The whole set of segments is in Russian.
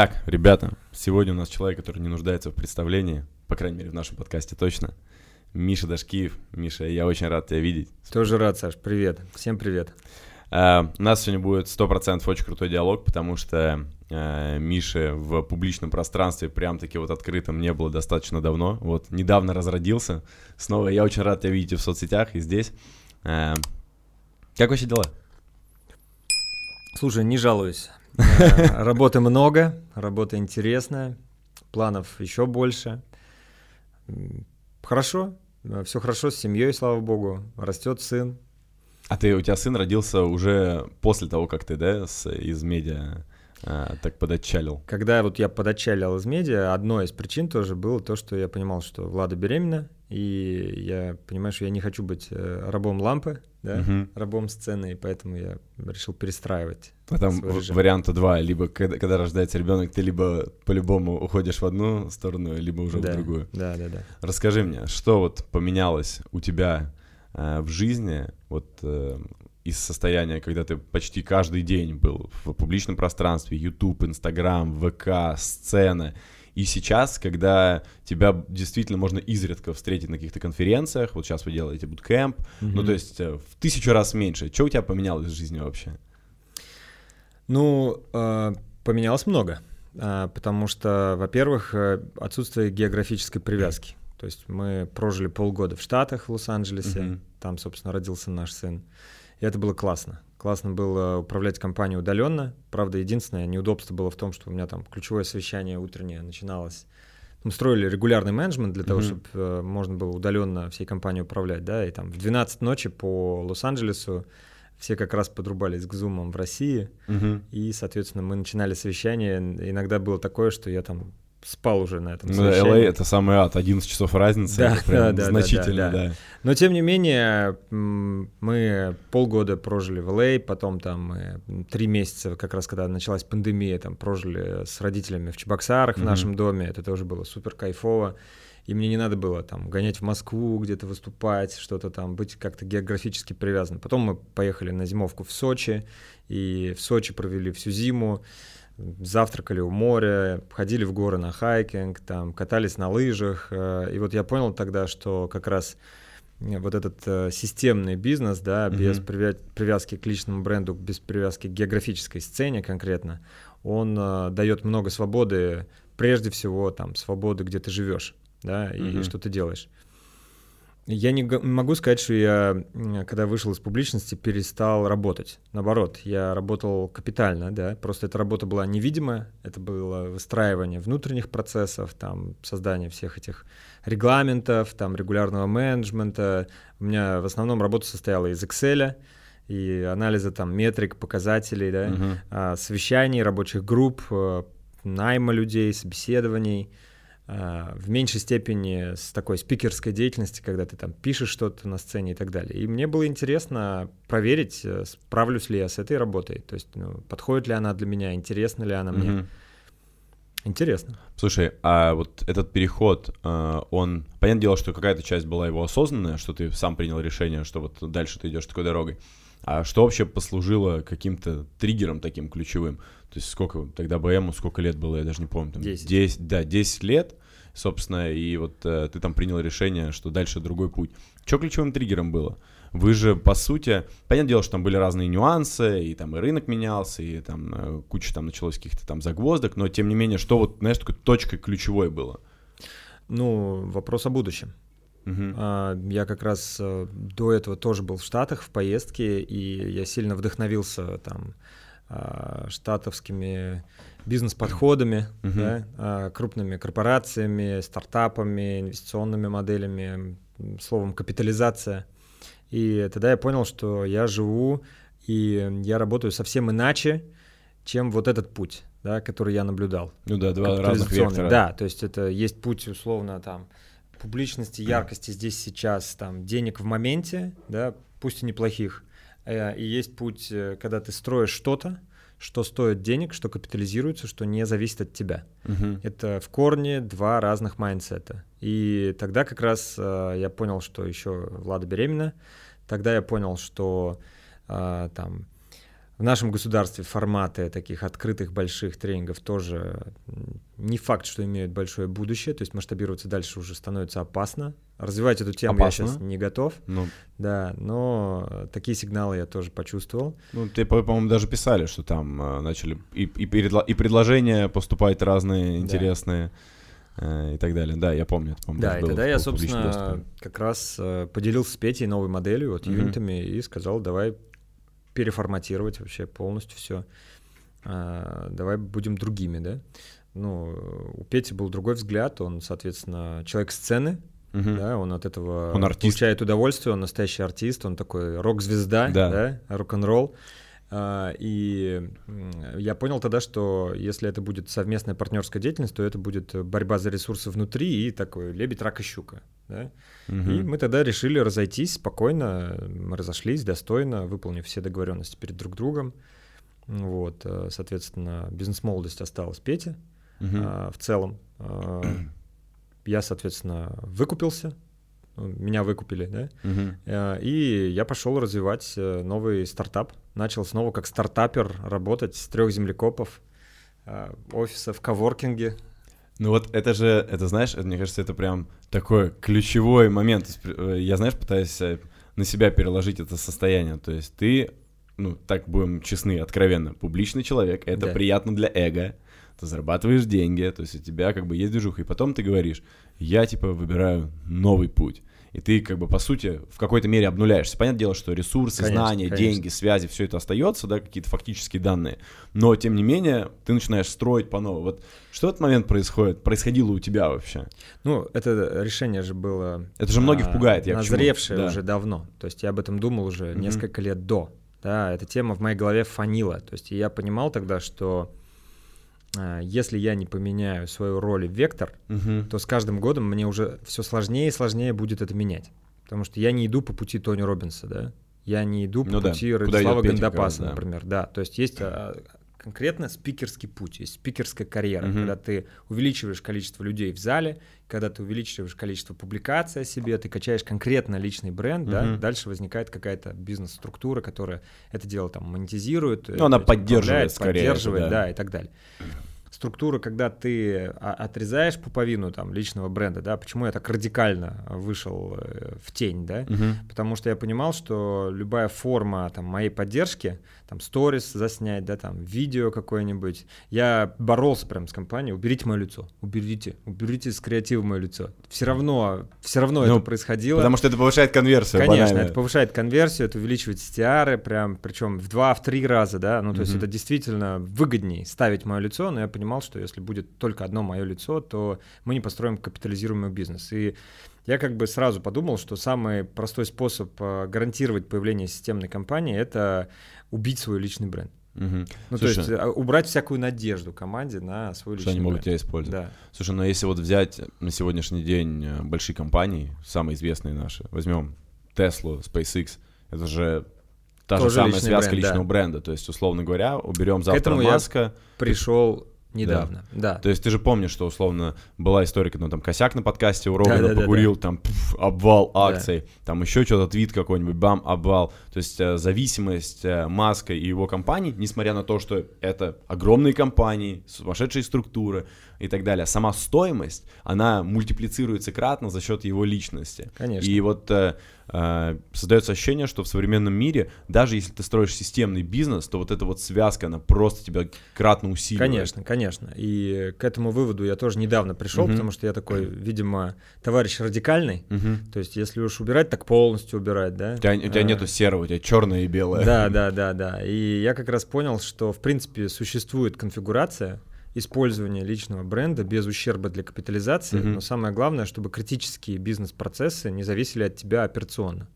Итак, ребята, сегодня у нас человек, который не нуждается в представлении, по крайней мере, в нашем подкасте точно. Миша Дашкиев. Миша, я очень рад тебя видеть. Тоже рад, Саш. Привет. Всем привет. Uh, у нас сегодня будет 100% очень крутой диалог, потому что uh, Миши в публичном пространстве прям-таки вот открытым не было достаточно давно. Вот недавно разродился. Снова я очень рад тебя видеть в соцсетях и здесь. Uh, как вообще дела? Слушай, не жалуюсь. Э, работы много, работа интересная, планов еще больше. Хорошо, э, все хорошо с семьей, слава богу, растет сын. А ты, у тебя сын родился уже после того, как ты, да, с, из медиа а, так подотчалил? Когда вот я подотчалил из медиа, одной из причин тоже было то, что я понимал, что Влада беременна, и я понимаю, что я не хочу быть э, рабом лампы, да, угу. рабом сцены, и поэтому я решил перестраивать. Потом варианта два, либо когда, когда рождается ребенок, ты либо по-любому уходишь в одну сторону, либо уже да, в другую. Да, да, да. Расскажи мне, что вот поменялось у тебя э, в жизни, вот э, из состояния, когда ты почти каждый день был в публичном пространстве, YouTube, Instagram, ВК, сцена, и сейчас, когда тебя действительно можно изредка встретить на каких-то конференциях, вот сейчас вы делаете буткемп, mm-hmm. ну то есть э, в тысячу раз меньше. Что у тебя поменялось в жизни вообще? Ну, э, поменялось много, э, потому что, во-первых, отсутствие географической привязки. То есть мы прожили полгода в Штатах, в Лос-Анджелесе, mm-hmm. там, собственно, родился наш сын. И это было классно. Классно было управлять компанией удаленно. Правда, единственное неудобство было в том, что у меня там ключевое совещание утреннее начиналось. Мы строили регулярный менеджмент для того, mm-hmm. чтобы э, можно было удаленно всей компанией управлять, да, и там в 12 ночи по Лос-Анджелесу все как раз подрубались к зумам в России, mm-hmm. и, соответственно, мы начинали совещание. Иногда было такое, что я там спал уже на этом совещании. Ну, LA — это самый ад, 11 часов разницы, да, это прям да, значительно, да, да, да. Но, тем не менее, мы полгода прожили в LA, потом там три месяца, как раз когда началась пандемия, там прожили с родителями в Чебоксарах mm-hmm. в нашем доме, это тоже было супер кайфово. И мне не надо было там гонять в Москву, где-то выступать, что-то там, быть как-то географически привязанным. Потом мы поехали на зимовку в Сочи, и в Сочи провели всю зиму завтракали у моря, ходили в горы на хайкинг, там, катались на лыжах. Э, и вот я понял тогда, что как раз э, вот этот э, системный бизнес, да, без mm-hmm. привязки к личному бренду, без привязки к географической сцене конкретно, он дает много свободы, прежде всего там свободы, где ты живешь, да, и mm-hmm. что ты делаешь. Я не могу сказать, что я, когда вышел из публичности, перестал работать. Наоборот, я работал капитально, да, просто эта работа была невидимая, это было выстраивание внутренних процессов, там, создание всех этих регламентов, там, регулярного менеджмента. У меня в основном работа состояла из Excel, и анализа там метрик, показателей, да, uh-huh. совещаний, рабочих групп, э, найма людей, собеседований — в меньшей степени с такой спикерской деятельности, когда ты там пишешь что-то на сцене и так далее. И мне было интересно проверить, э, справлюсь ли я с этой работой, то есть ну, подходит ли она для меня, интересна ли она мне. Mm-hmm. Интересно. Слушай, а вот этот переход, э, он, понятное дело, что какая-то часть была его осознанная, что ты сам принял решение, что вот дальше ты идешь такой дорогой. А что вообще послужило каким-то триггером таким ключевым? То есть сколько тогда БМу, сколько лет было, я даже не помню. Там 10. 10 да, 10 лет, собственно, и вот э, ты там принял решение, что дальше другой путь. Что ключевым триггером было? Вы же, по сути, понятное дело, что там были разные нюансы, и там и рынок менялся, и там э, куча там началось каких-то там загвоздок, но тем не менее, что вот, знаешь, такой точкой ключевой было? Ну, вопрос о будущем. Uh-huh. Я как раз э, до этого тоже был в Штатах в поездке, и я сильно вдохновился там штатовскими бизнес-подходами, uh-huh. да, а, крупными корпорациями, стартапами, инвестиционными моделями, словом, капитализация. И тогда я понял, что я живу и я работаю совсем иначе, чем вот этот путь, да, который я наблюдал. Ну да, два разных вектора. Да, то есть это есть путь условно там публичности, яркости здесь сейчас, там денег в моменте, да, пусть и неплохих, э, и есть путь, э, когда ты строишь что-то, что стоит денег, что капитализируется, что не зависит от тебя. Угу. Это в корне два разных mindset а. И тогда как раз э, я понял, что еще Влада беременна. Тогда я понял, что э, там В нашем государстве форматы таких открытых больших тренингов тоже не факт, что имеют большое будущее, то есть масштабироваться дальше уже становится опасно. Развивать эту тему опасно? я сейчас не готов, ну. да, но такие сигналы я тоже почувствовал. Ну, ты, по-моему, даже писали, что там э, начали и, и, предло- и предложения поступать разные, интересные. Да. Э, и так далее. Да, я помню. Это, помню да, и тогда я, собственно, как раз э, поделился с Петей новой моделью, вот, mm-hmm. юнитами, и сказал, давай переформатировать вообще полностью все. А, давай будем другими, да. Ну, у Пети был другой взгляд, он, соответственно, человек сцены, Uh-huh. Да, он от этого он получает удовольствие, он настоящий артист, он такой рок-звезда, да, да рок-н-ролл. А, и я понял тогда, что если это будет совместная партнерская деятельность, то это будет борьба за ресурсы внутри и такой лебедь, рак и щука. Да? Угу. И мы тогда решили разойтись спокойно, мы разошлись достойно, выполнив все договоренности перед друг другом. Вот, э, соответственно, бизнес-молодость осталась Пете угу. а, в целом. А, я, соответственно, выкупился, меня выкупили, да, угу. и я пошел развивать э, новый стартап. Начал снова как стартапер работать с трех землекопов, офиса в коворкинге, ну вот это же, это знаешь, это, мне кажется, это прям такой ключевой момент. Э, я, знаешь, пытаюсь э, на себя переложить это состояние. То есть ты, ну, так будем честны, откровенно, публичный человек, это да. приятно для эго, ты зарабатываешь деньги, то есть у тебя как бы есть движуха, и потом ты говоришь, я типа выбираю новый путь и ты как бы по сути в какой-то мере обнуляешься. Понятное дело, что ресурсы, конечно, знания, конечно. деньги, связи, все это остается, да, какие-то фактические данные, но тем не менее ты начинаешь строить по новому. Вот что в этот момент происходит, происходило у тебя вообще? Ну, это решение же было... Это же многих а, пугает, я Назревшее да. уже давно, то есть я об этом думал уже mm-hmm. несколько лет до, да, эта тема в моей голове фанила, то есть я понимал тогда, что если я не поменяю свою роль в вектор, угу. то с каждым годом мне уже все сложнее и сложнее будет это менять. Потому что я не иду по пути Тони Робинса, да? Я не иду по ну пути да. Радислава Гандапаса, да. например. Да, то есть есть а, конкретно спикерский путь, есть спикерская карьера, угу. когда ты увеличиваешь количество людей в зале, когда ты увеличиваешь количество публикаций о себе, ты качаешь конкретно личный бренд, угу. да, дальше возникает какая-то бизнес-структура, которая это дело там монетизирует, ну, она поддерживает, скорее, поддерживает, да. да, и так далее структура, когда ты а, отрезаешь пуповину там личного бренда, да, почему я так радикально вышел э, в тень, да, угу. потому что я понимал, что любая форма там моей поддержки, там сторис заснять, да, там видео какое-нибудь, я боролся прям с компанией, уберите мое лицо, уберите, уберите с креатива мое лицо. Все равно, все равно ну, это происходило. Потому что это повышает конверсию. Конечно, банально. это повышает конверсию, это увеличивает стиары, прям, причем в два, в три раза, да, ну то угу. есть это действительно выгоднее ставить мое лицо, но я понимал, что если будет только одно мое лицо, то мы не построим капитализируемый бизнес. И я как бы сразу подумал, что самый простой способ э, гарантировать появление системной компании — это убить свой личный бренд. Угу. Ну, Слушай, то есть а, убрать всякую надежду команде на свой личный Что они могут тебя использовать. Да. Слушай, но если вот взять на сегодняшний день э, большие компании, самые известные наши, возьмем Tesla, SpaceX, это же та Тоже же самая связка бренд, личного да. бренда. То есть, условно говоря, уберем завтра К этому Маска. Я пришел Недавно, да. да. То есть ты же помнишь, что условно была история, когда ну, там косяк на подкасте у Рогана да, да, покурил, да, да. там пф, обвал акций, да. там еще что-то твит какой-нибудь, бам, обвал. То есть э, зависимость э, Маска и его компаний, несмотря на то, что это огромные компании, сумасшедшие структуры и так далее, сама стоимость, она мультиплицируется кратно за счет его личности. Конечно. И вот э, создается ощущение, что в современном мире, даже если ты строишь системный бизнес, то вот эта вот связка, она просто тебя кратно усиливает. Конечно, конечно. И к этому выводу я тоже недавно пришел, угу. потому что я такой, видимо, товарищ радикальный. Угу. То есть, если уж убирать, так полностью убирать, да? У тебя, у тебя а, нету серого, у тебя черное и белое. Да, да, да, да. И я как раз понял, что в принципе существует конфигурация, использование личного бренда без ущерба для капитализации, mm-hmm. но самое главное, чтобы критические бизнес-процессы не зависели от тебя операционно.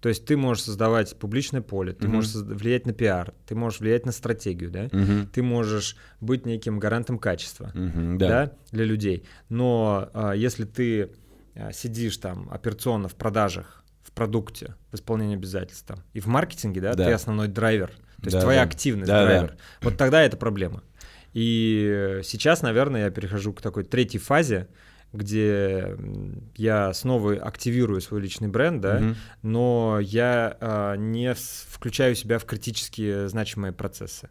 То есть ты можешь создавать публичное поле, ты mm-hmm. можешь влиять на пиар, ты можешь влиять на стратегию, да, mm-hmm. ты можешь быть неким гарантом качества, mm-hmm, да. да, для людей. Но а, если ты а, сидишь там операционно в продажах, в продукте, в исполнении обязательств там, и в маркетинге, да, да. ты основной драйвер, то есть да, твоя да. активность да, драйвер. Да. Вот тогда это проблема. И сейчас, наверное, я перехожу к такой третьей фазе. где я снова активирую свой личный бренд, да, mm-hmm. но я а, не включаю себя в критически значимые процессы.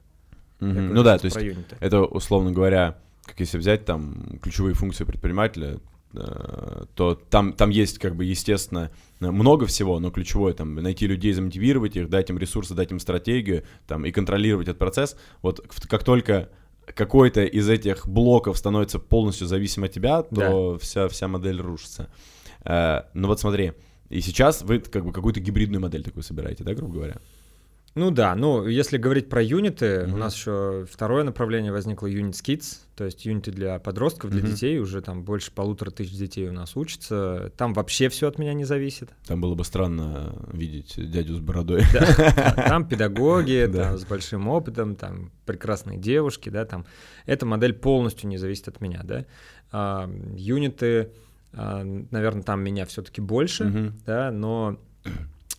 Mm-hmm. Ну да, то есть юниты. это, условно говоря, как если взять там ключевые функции предпринимателя, э, то там, там есть, как бы, естественно, много всего, но ключевое там найти людей, замотивировать их, дать им ресурсы, дать им стратегию, там, и контролировать этот процесс. Вот как только какой-то из этих блоков становится полностью зависим от тебя, то да. вся, вся модель рушится. Э, ну вот смотри, и сейчас вы как бы какую-то гибридную модель такую собираете, да, грубо говоря? Ну да, ну если говорить про юниты, mm-hmm. у нас еще второе направление возникло Unit Kids, то есть юниты для подростков, для mm-hmm. детей, уже там больше полутора тысяч детей у нас учатся. Там вообще все от меня не зависит. Там было бы странно видеть дядю с бородой. там педагоги, там с большим опытом, там прекрасные девушки, да, там. Эта модель полностью не зависит от меня, да. А, юниты, а, наверное, там меня все-таки больше, да, но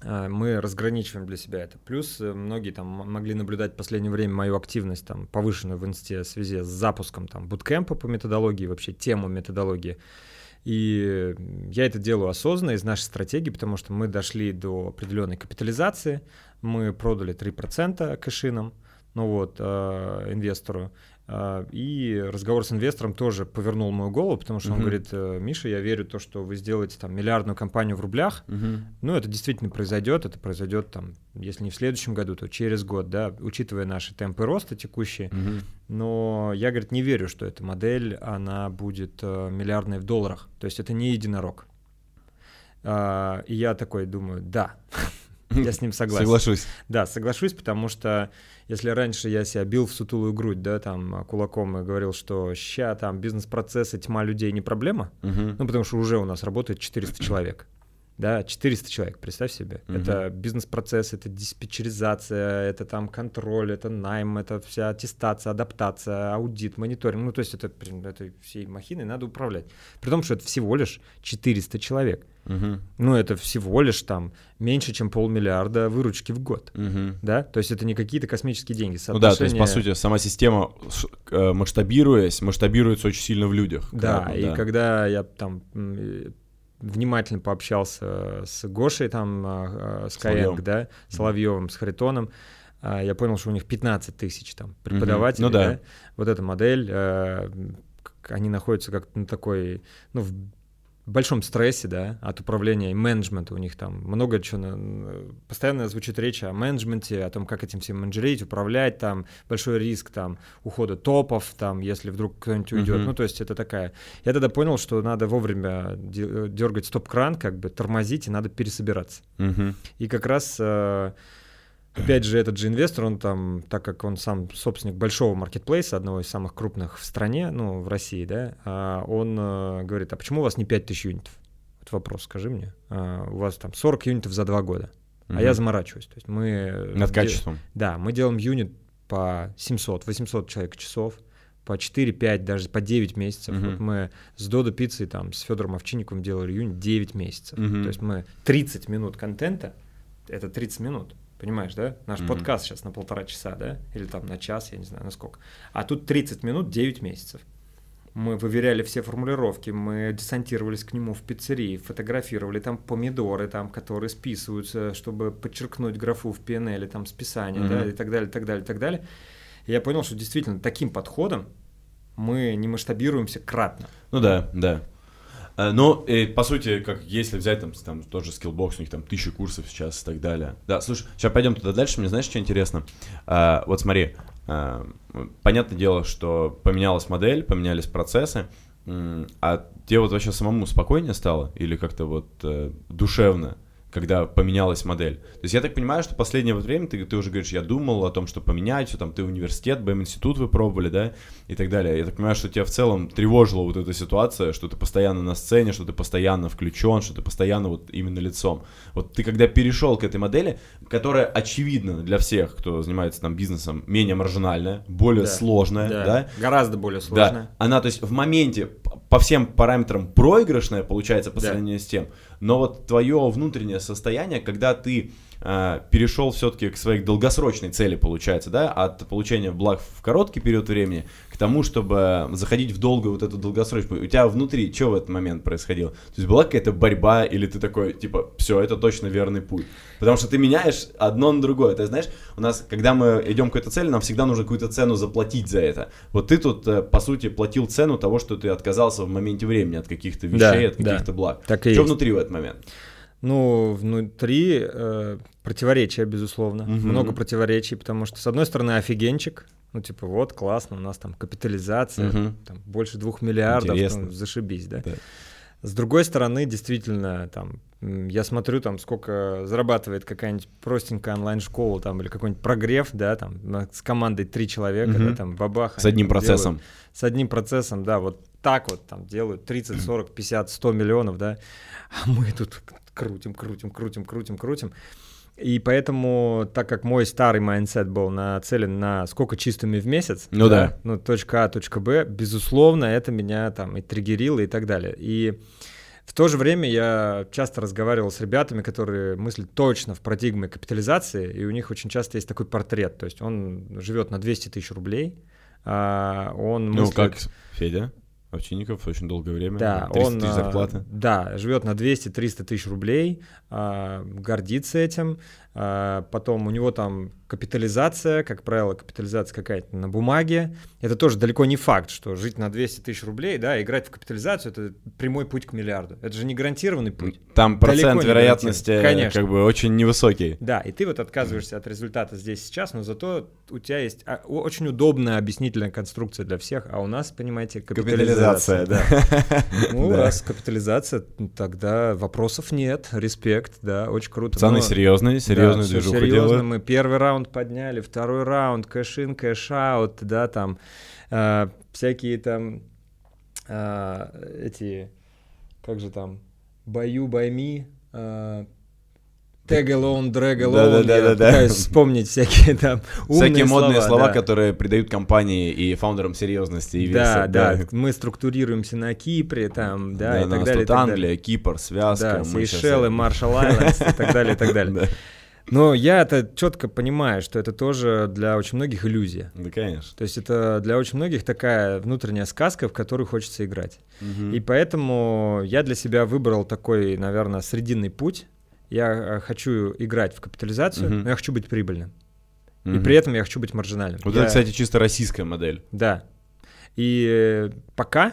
мы разграничиваем для себя это. Плюс э, многие там могли наблюдать в последнее время мою активность там повышенную в инсте в связи с запуском там буткемпа по методологии, вообще тему методологии. И я это делаю осознанно из нашей стратегии, потому что мы дошли до определенной капитализации, мы продали 3% кэшином, ну вот, э, инвестору, и разговор с инвестором тоже повернул мою голову, потому что uh-huh. он говорит, «Э, Миша, я верю в то, что вы сделаете там миллиардную компанию в рублях. Uh-huh. Ну, это действительно произойдет, это произойдет там, если не в следующем году, то через год, да, учитывая наши темпы роста текущие. Uh-huh. Но я, говорит, не верю, что эта модель, она будет uh, миллиардной в долларах. То есть это не единорог. Uh, и я такой думаю, да, я с ним согласен. Соглашусь. Да, соглашусь, потому что если раньше я себя бил в сутулую грудь, да, там, кулаком и говорил, что ща там бизнес-процессы, тьма людей не проблема, угу. ну, потому что уже у нас работает 400 человек. Да, 400 человек, представь себе. Угу. Это бизнес-процесс, это диспетчеризация, это там контроль, это найм, это вся аттестация, адаптация, аудит, мониторинг. Ну, то есть это, это всей махиной надо управлять. При том, что это всего лишь 400 человек. Угу. Ну, это всего лишь там меньше, чем полмиллиарда выручки в год. Угу. Да? То есть это не какие-то космические деньги. Соотношение... Ну да, то есть, по сути, сама система, э, масштабируясь, масштабируется очень сильно в людях. Да, и да. когда я там внимательно пообщался с Гошей, там, а, а, Skyeng, да, Соловьевым, с Харитоном, а, я понял, что у них 15 тысяч там преподавателей, ну, да. да, вот эта модель, они находятся как на такой, ну, в большом стрессе, да, от управления и менеджмента у них там много чего, постоянно звучит речь о менеджменте, о том, как этим всем менеджерить, управлять, там, большой риск, там, ухода топов, там, если вдруг кто-нибудь уйдет, uh-huh. ну, то есть это такая... Я тогда понял, что надо вовремя дергать стоп-кран, как бы тормозить, и надо пересобираться. Uh-huh. И как раз э, Опять же, этот же инвестор, он там, так как он сам собственник большого маркетплейса, одного из самых крупных в стране, ну, в России, да, а, он э, говорит, а почему у вас не 5000 юнитов? Вот вопрос, скажи мне. А, у вас там 40 юнитов за два года, угу. а я заморачиваюсь. То есть мы... Над качеством. Де... Да, мы делаем юнит по 700, 800 человек часов, по 4-5, даже по 9 месяцев. Uh-huh. Вот мы с Додо Пиццей, там, с Федором Овчинниковым делали юнит 9 месяцев. Uh-huh. То есть мы 30 минут контента, это 30 минут. Понимаешь, да? Наш mm-hmm. подкаст сейчас на полтора часа, да? Или там на час, я не знаю, на сколько. А тут 30 минут, 9 месяцев. Мы выверяли все формулировки, мы десантировались к нему в пиццерии, фотографировали там помидоры, там, которые списываются, чтобы подчеркнуть графу в PNL, там, списание, mm-hmm. да, и так далее, так далее, так далее. И я понял, что действительно таким подходом мы не масштабируемся кратно. Ну да, да. Э, но, э, по сути, как если взять там, там тоже Skillbox, у них там тысячи курсов сейчас и так далее. Да, слушай, сейчас пойдем туда дальше, мне знаешь, что интересно? А, вот смотри, а, понятное дело, что поменялась модель, поменялись процессы, а тебе вот вообще самому спокойнее стало или как-то вот э, душевно? Когда поменялась модель. То есть я так понимаю, что последнее время ты, ты уже говоришь, я думал о том, что поменять, что там ты университет, БМ-институт вы пробовали, да, и так далее. Я так понимаю, что тебя в целом тревожила вот эта ситуация, что ты постоянно на сцене, что ты постоянно включен, что ты постоянно вот именно лицом. Вот ты когда перешел к этой модели, которая очевидно для всех, кто занимается там бизнесом, менее маржинальная, более да, сложная, да, да? Гораздо более сложная. Да. Она, то есть в моменте по всем параметрам проигрышная получается по да. сравнению с тем, но вот твое внутреннее уровня состояния, когда ты э, перешел все-таки к своей долгосрочной цели, получается, да, от получения благ в короткий период времени к тому, чтобы заходить в долгую вот эту долгосрочную. У тебя внутри что в этот момент происходило? То есть была какая-то борьба, или ты такой, типа, все, это точно верный путь? Потому что ты меняешь одно на другое. Ты знаешь, у нас, когда мы идем к какой-то цели, нам всегда нужно какую-то цену заплатить за это. Вот ты тут, э, по сути, платил цену того, что ты отказался в моменте времени от каких-то вещей, Да, от каких-то да. благ. Так и что есть. внутри в этот момент? Ну, внутри э, противоречия, безусловно. Мгм. Много противоречий, потому что, с одной стороны, офигенчик. Ну, типа, вот, классно, у нас там капитализация, Мгм. там больше двух миллиардов, Интересно. ну, зашибись, да? Да. С другой стороны, действительно, там, я смотрю, там, сколько зарабатывает какая-нибудь простенькая онлайн-школа, там, или какой-нибудь прогрев, да, там, с командой три человека, Мгм. да, там, бабах. С одним процессом. делают- с одним процессом, да, вот так вот там делают 30, 40, 50, 100 миллионов, да, а мы тут крутим, крутим, крутим, крутим, крутим. И поэтому, так как мой старый mindset был нацелен на сколько чистыми в месяц, Ну да. ну точка А, точка Б, безусловно, это меня там и триггерило и так далее. И в то же время я часто разговаривал с ребятами, которые мыслят точно в парадигме капитализации, и у них очень часто есть такой портрет, то есть он живет на 200 тысяч рублей, а он Ну, мыслит- как Федя Овчинников очень долгое время. да, 30 он тысяч а, зарплаты. Да, живет на 200-300 тысяч рублей, а, гордится этим. а, Потом у него там капитализация, как правило, капитализация какая-то на бумаге. Это тоже далеко не факт, что жить на 200 тысяч рублей, да, играть в капитализацию это прямой путь к миллиарду. Это же не гарантированный путь. Там процент вероятности гарантированно. Конечно. как бы очень невысокий. Да, и ты вот отказываешься от результата здесь сейчас, но зато у тебя есть а, очень удобная объяснительная конструкция для всех, а у нас, понимаете, капитализация. да. Ну, раз капитализация, тогда вопросов нет, респект, да, очень круто. Но- серьезные, движуху серьезно, делают. мы первый раунд подняли, второй раунд, cash-in, cash-out, да, там, э, всякие там, э, эти, как же там, бою, байми, э, Tag alone, drag alone. Да-да-да-да-да. Я пытаюсь вспомнить всякие там умные Всякие модные слова, да. которые придают компании и фаундерам серьезности и Да, веса. да, мы структурируемся на Кипре, там, да, и у так далее. и тут так Англия, далее. Кипр, связка. Да, Сейшелы, э, Маршалл Айлендс и так далее, и так далее. Но я это четко понимаю, что это тоже для очень многих иллюзия. Да, конечно. То есть это для очень многих такая внутренняя сказка, в которую хочется играть. Мгм. И поэтому я для себя выбрал такой, наверное, срединный путь. Я э, хочу играть в капитализацию, Мгм. но я хочу быть прибыльным. И Мгм. при этом я хочу быть маржинальным. Вот Я- это, кстати, чисто российская модель. Да. И э, пока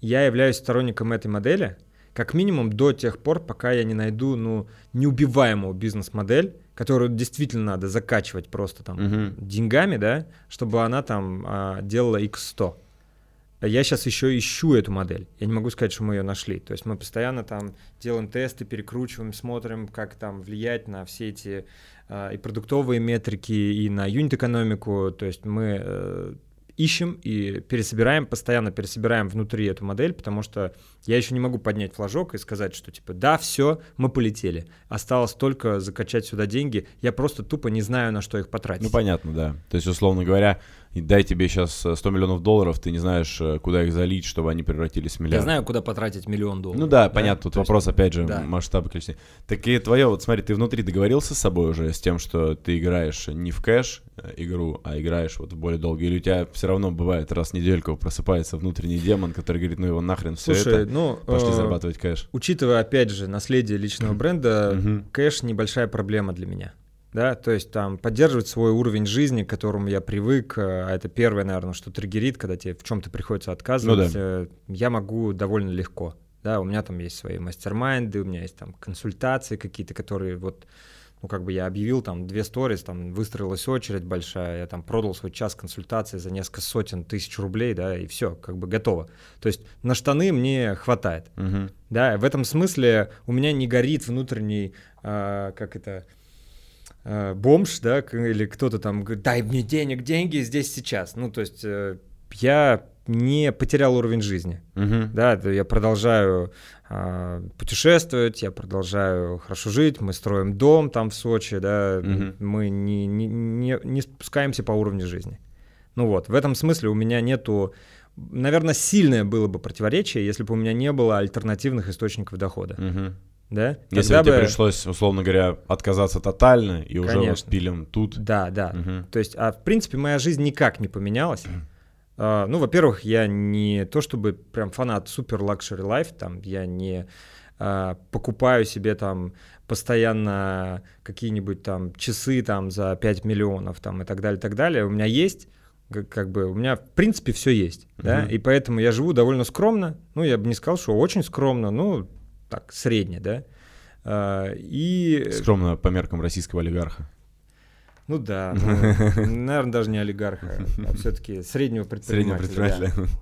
я являюсь сторонником этой модели, как минимум до тех пор, пока я не найду, ну, неубиваемую бизнес-модель, которую действительно надо закачивать просто там Мгм. деньгами, да, чтобы она там а, делала x100. Я сейчас еще ищу эту модель. Я не могу сказать, что мы ее нашли. То есть мы постоянно там делаем тесты, перекручиваем, смотрим, как там влиять на все эти а, и продуктовые метрики, и на юнит-экономику. То есть мы э, ищем и пересобираем, постоянно пересобираем внутри эту модель, потому что я еще не могу поднять флажок и сказать, что типа, да, все, мы полетели. Осталось только закачать сюда деньги. Я просто тупо не знаю, на что их потратить. Ну, понятно, да. То есть, условно говоря, и дай тебе сейчас 100 миллионов долларов, ты не знаешь, э, куда их залить, чтобы они превратились в миллиард. Я знаю, куда потратить миллион долларов. Ну да, понятно, тут То есть- вопрос, опять же, да. масштаба количества. Так и твое, вот смотри, ты внутри договорился с собой уже, с тем, что ты играешь не в кэш э, игру, а играешь вот в более долго, или у тебя все равно бывает раз в недельку просыпается внутренний демон, который говорит, ну его нахрен все Слушай, это, ну, пошли э, зарабатывать кэш. учитывая, опять же, наследие личного бренда, кэш небольшая проблема для меня. Да, то есть там поддерживать свой уровень жизни, к которому я привык, э, а это первое, наверное, что триггерит, когда тебе в чем-то приходится отказывать, Ну э, я могу довольно легко. Да, у меня там есть свои мастер-майнды, у меня есть там консультации какие-то, которые вот, ну, как бы я объявил там две сторис, там выстроилась очередь большая, я там продал свой час консультации за несколько сотен тысяч рублей, да, и все, как бы готово. То есть на штаны мне хватает. Мгм. Да, в этом смысле у меня не горит внутренний, а, как это, бомж, да, или кто-то там говорит, дай мне денег, деньги здесь сейчас. Ну, то есть э, я не потерял уровень жизни. Мгм. Да, я продолжаю а, путешествовать, я продолжаю хорошо жить, мы строим дом там в Сочи, да, Мгм. мы не, не, не, не спускаемся по уровню жизни. Ну вот, в этом смысле у меня нету, наверное, сильное было бы противоречие, если бы у меня не было альтернативных источников дохода. Мгм. Да? Если бы тебе пришлось, условно говоря, отказаться тотально и уже вот пилим тут. Да, да. Угу. То есть, а в принципе моя жизнь никак не поменялась. Э, ну, во-первых, я не то чтобы прям фанат супер luxury life, там я не э, покупаю себе там постоянно какие-нибудь там часы там за 5 миллионов там и так далее, и так далее. У меня есть как бы у меня в принципе все есть, uh-huh. да, и поэтому я живу довольно скромно, ну я бы не сказал, что очень скромно, ну так средне, да, а, и скромно по меркам российского олигарха. Ну да, ну, наверное даже не олигарха, а все-таки среднего предпринимателя. Среднего предпринимателя.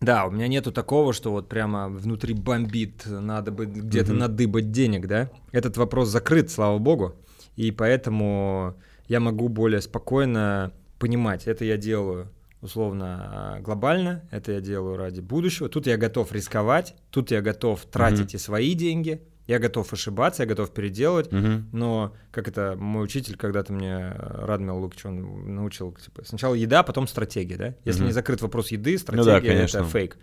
Да. у меня нету такого, что вот прямо внутри бомбит, надо бы где-то угу. надыбать денег, да. Этот вопрос закрыт, слава богу, и поэтому я могу более спокойно понимать, это я делаю условно а, глобально, это я делаю ради будущего. Тут я готов рисковать, тут я готов тратить mm-hmm. и свои деньги, я готов ошибаться, я готов переделывать, mm-hmm. но как это мой учитель когда-то мне Радмил Лукич он научил типа сначала еда, потом стратегия, да? Если mm-hmm. не закрыт вопрос еды, стратегия ну, да, это фейк.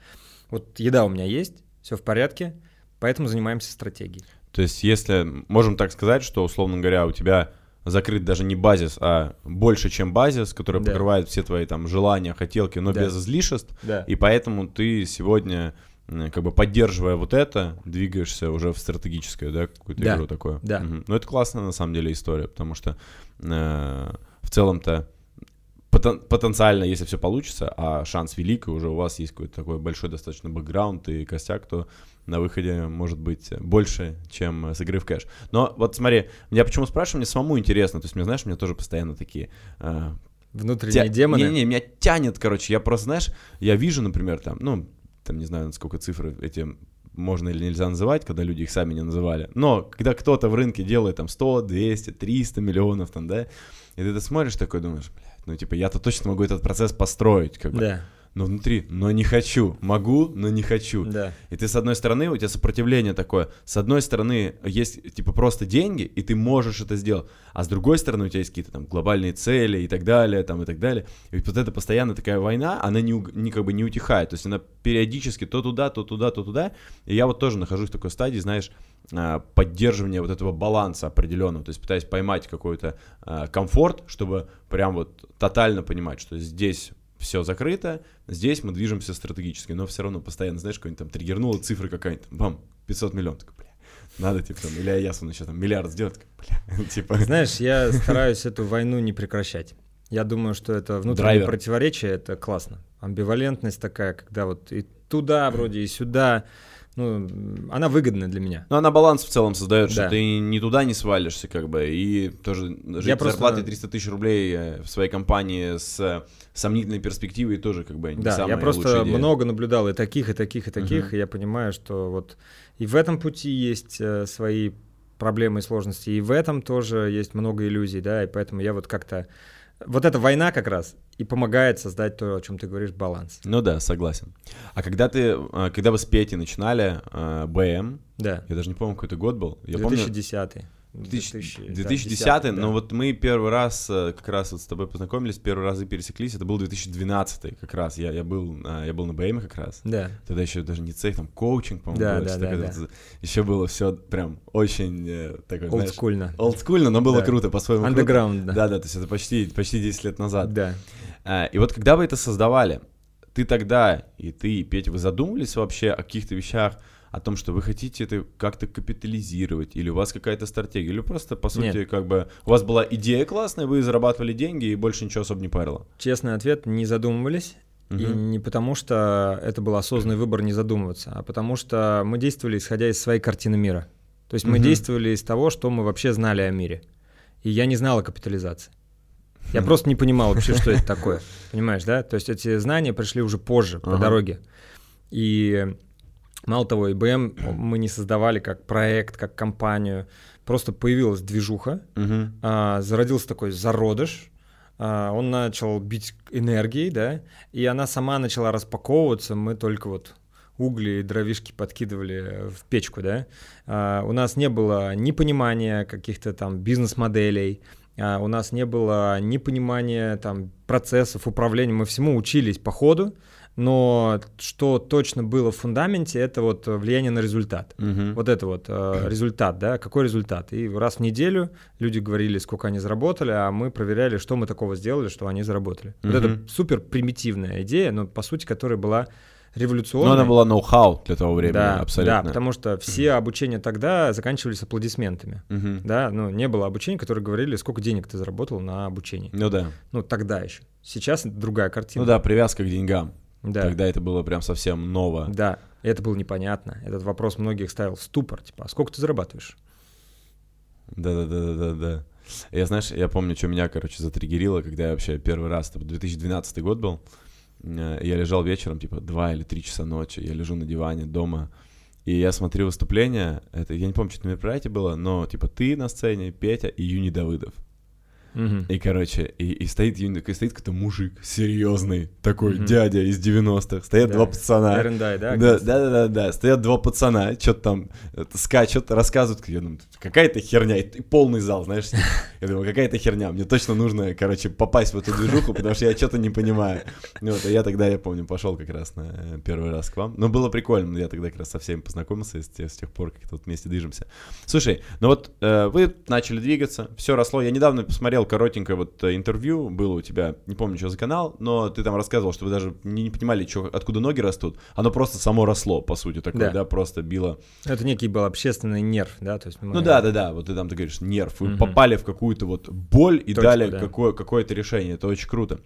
Вот еда у меня есть, все в порядке, поэтому занимаемся стратегией. То есть если можем так сказать, что условно говоря у тебя закрыт даже не базис, а больше, чем базис, который да. покрывает все твои там желания, хотелки, но да. без излишеств. Да. И поэтому ты сегодня как бы поддерживая вот это, двигаешься уже в стратегическое, да, какую-то да. игру такое. Да. Угу. Ну, это классная на самом деле история, потому что э, в целом-то потен, потенциально, если все получится, а шанс велик, и уже у вас есть какой-то такой большой достаточно бэкграунд и костяк, то на выходе может быть больше, чем с игры в кэш. Но вот смотри, меня почему спрашиваю, мне самому интересно, то есть, мне, знаешь, мне тоже постоянно такие... Э, Внутренние тя... демоны? Не-не, меня тянет, короче, я просто, знаешь, я вижу, например, там, ну, там, не знаю, сколько цифр эти можно или нельзя называть, когда люди их сами не называли. Но когда кто-то в рынке делает там 100, 200, 300 миллионов, там, да, и ты это смотришь такой, думаешь, блядь, ну, типа, я-то точно могу этот процесс построить, как бы. Да но внутри, но не хочу. Могу, но не хочу. Да. И ты, с одной стороны, у тебя сопротивление такое. С одной стороны, есть, типа, просто деньги, и ты можешь это сделать. А с другой стороны, у тебя есть какие-то там глобальные цели и так далее, там, и так далее. И вот эта постоянно такая война, она не, не как бы не утихает. То есть она периодически то туда, то туда, то туда. И я вот тоже нахожусь в такой стадии, знаешь, а, поддерживания вот этого баланса определенного, то есть пытаясь поймать какой-то э, комфорт, чтобы прям вот тотально понимать, что здесь все закрыто, здесь мы движемся стратегически, но все равно постоянно, знаешь, какой-нибудь там триггернула цифра какая-нибудь, бам, 500 миллионов, такой, бля, надо, типа, там, или Аясун еще там миллиард сделать, бля, типа. Знаешь, я стараюсь эту войну не прекращать. Я думаю, что это внутреннее Драйвер. противоречие, это классно. Амбивалентность такая, когда вот и туда вроде, и сюда, ну, она выгодная для меня. Ну, она баланс в целом создает, да. что ты не туда не свалишься, как бы, и тоже жить Я просто... зарплатой 300 тысяч рублей э, в своей компании с сомнительной перспективой тоже, как бы, не да, самая я просто много наблюдал и таких, и таких, и таких, uh-huh. и я понимаю, что вот и в этом пути есть э, свои проблемы и сложности, и в этом тоже есть много иллюзий, да, и поэтому я вот как-то вот эта война как раз и помогает создать то, о чем ты говоришь, баланс. Ну да, согласен. А когда ты, э, когда вы с Петей начинали э, БМ, да. я даже не помню, какой это год был. Я 2010. Помню, 2000, 2010, да, но вот мы первый раз э, как раз вот с тобой познакомились, первый раз и пересеклись, это был 2012 как раз, я, я, был, я был на БМ как раз. Да. Тогда еще даже не цех, там коучинг, по-моему, да, было, да, да, да. еще было все прям очень э, такое, Олдскульно. Знаешь, олдскульно, но было да. круто по-своему. Underground, да. Да, да, то есть это почти, почти 10 лет назад. Да. А, и вот когда вы это создавали, ты тогда и ты, и Петя, вы задумывались вообще о каких-то вещах, о том, что вы хотите это как-то капитализировать, или у вас какая-то стратегия, или просто, по сути, Нет. как бы у вас была идея классная, вы зарабатывали деньги и больше ничего особо не парило? Честный ответ, не задумывались. Угу. И не потому, что это был осознанный выбор не задумываться, а потому что мы действовали исходя из своей картины мира. То есть мы угу. действовали из того, что мы вообще знали о мире. И я не знал о капитализации. Я просто не понимал вообще, что это такое. Понимаешь, да? То есть эти знания пришли уже позже, по дороге. И Мало того, IBM мы не создавали как проект, как компанию. Просто появилась движуха, угу. а, зародился такой зародыш, а, он начал бить энергией, да, и она сама начала распаковываться. Мы только вот угли и дровишки подкидывали в печку, да. А, у нас не было ни понимания каких-то там бизнес-моделей, а, у нас не было ни понимания там процессов, управления. Мы всему учились по ходу. Но что точно было в фундаменте, это вот влияние на результат. Мгм. Вот это вот э, результат, да, какой результат. И раз в неделю люди говорили, сколько они заработали, а мы проверяли, что мы такого сделали, что они заработали. Вот это супер примитивная идея, но по сути, которая была Но революционной. она была ноу-хау для того времени, да, абсолютно. да, потому что все обучения тогда заканчивались аплодисментами. Мгм. Да, ну не было обучения, которые говорили, сколько денег ты заработал на обучении. Ну да. Ну тогда еще. Сейчас другая картина. Ну да, привязка к деньгам. Да. Тогда это было прям совсем ново. Да, это было непонятно. Этот вопрос многих ставил в ступор, типа, а сколько ты зарабатываешь? Да-да-да-да-да. Я, знаешь, я помню, что меня, короче, затриггерило, когда я вообще первый раз, это 2012 год был, э, я лежал вечером, типа, 2 или 3 часа ночи, я лежу на диване дома, и я смотрю выступление, это, я не помню, что на мероприятии было, но, типа, ты на сцене, Петя и Юни Давыдов. Мгм. И, короче, и, и стоит Юни, и стоит какой-то мужик серьезный, такой Мгм. дядя из 90-х, стоят Да. два пацана. Эрендай, да? Да, да, да, да, да. Стоят два пацана, что-то там это, скачут, рассказывают. Я думаю, какая-то херня. И, полный зал, знаешь. Я думаю, какая-то херня. Мне точно нужно, короче, попасть в эту движуху, потому что я что-то не понимаю. Вот, а я тогда, я помню, пошел как раз на э, первый раз к вам. Но было прикольно. Я тогда как раз со всеми познакомился и с, с тех пор как-то вот вместе движемся. Слушай, ну вот э, вы начали двигаться, все росло. Я недавно посмотрел коротенькое вот э, интервью, было у тебя, не помню, что за канал, но ты там рассказывал, что вы даже не, не понимали, чё, откуда ноги растут. Оно просто само росло, по сути, такое, Да. да, просто било. Это некий был общественный нерв, да? То есть мы- Ну да, да, да, вот ты там, ты говоришь, нерв. Вы Мгм. попали в какую-то вот боль и Точку, дали да. какое, какое-то решение. Это очень круто.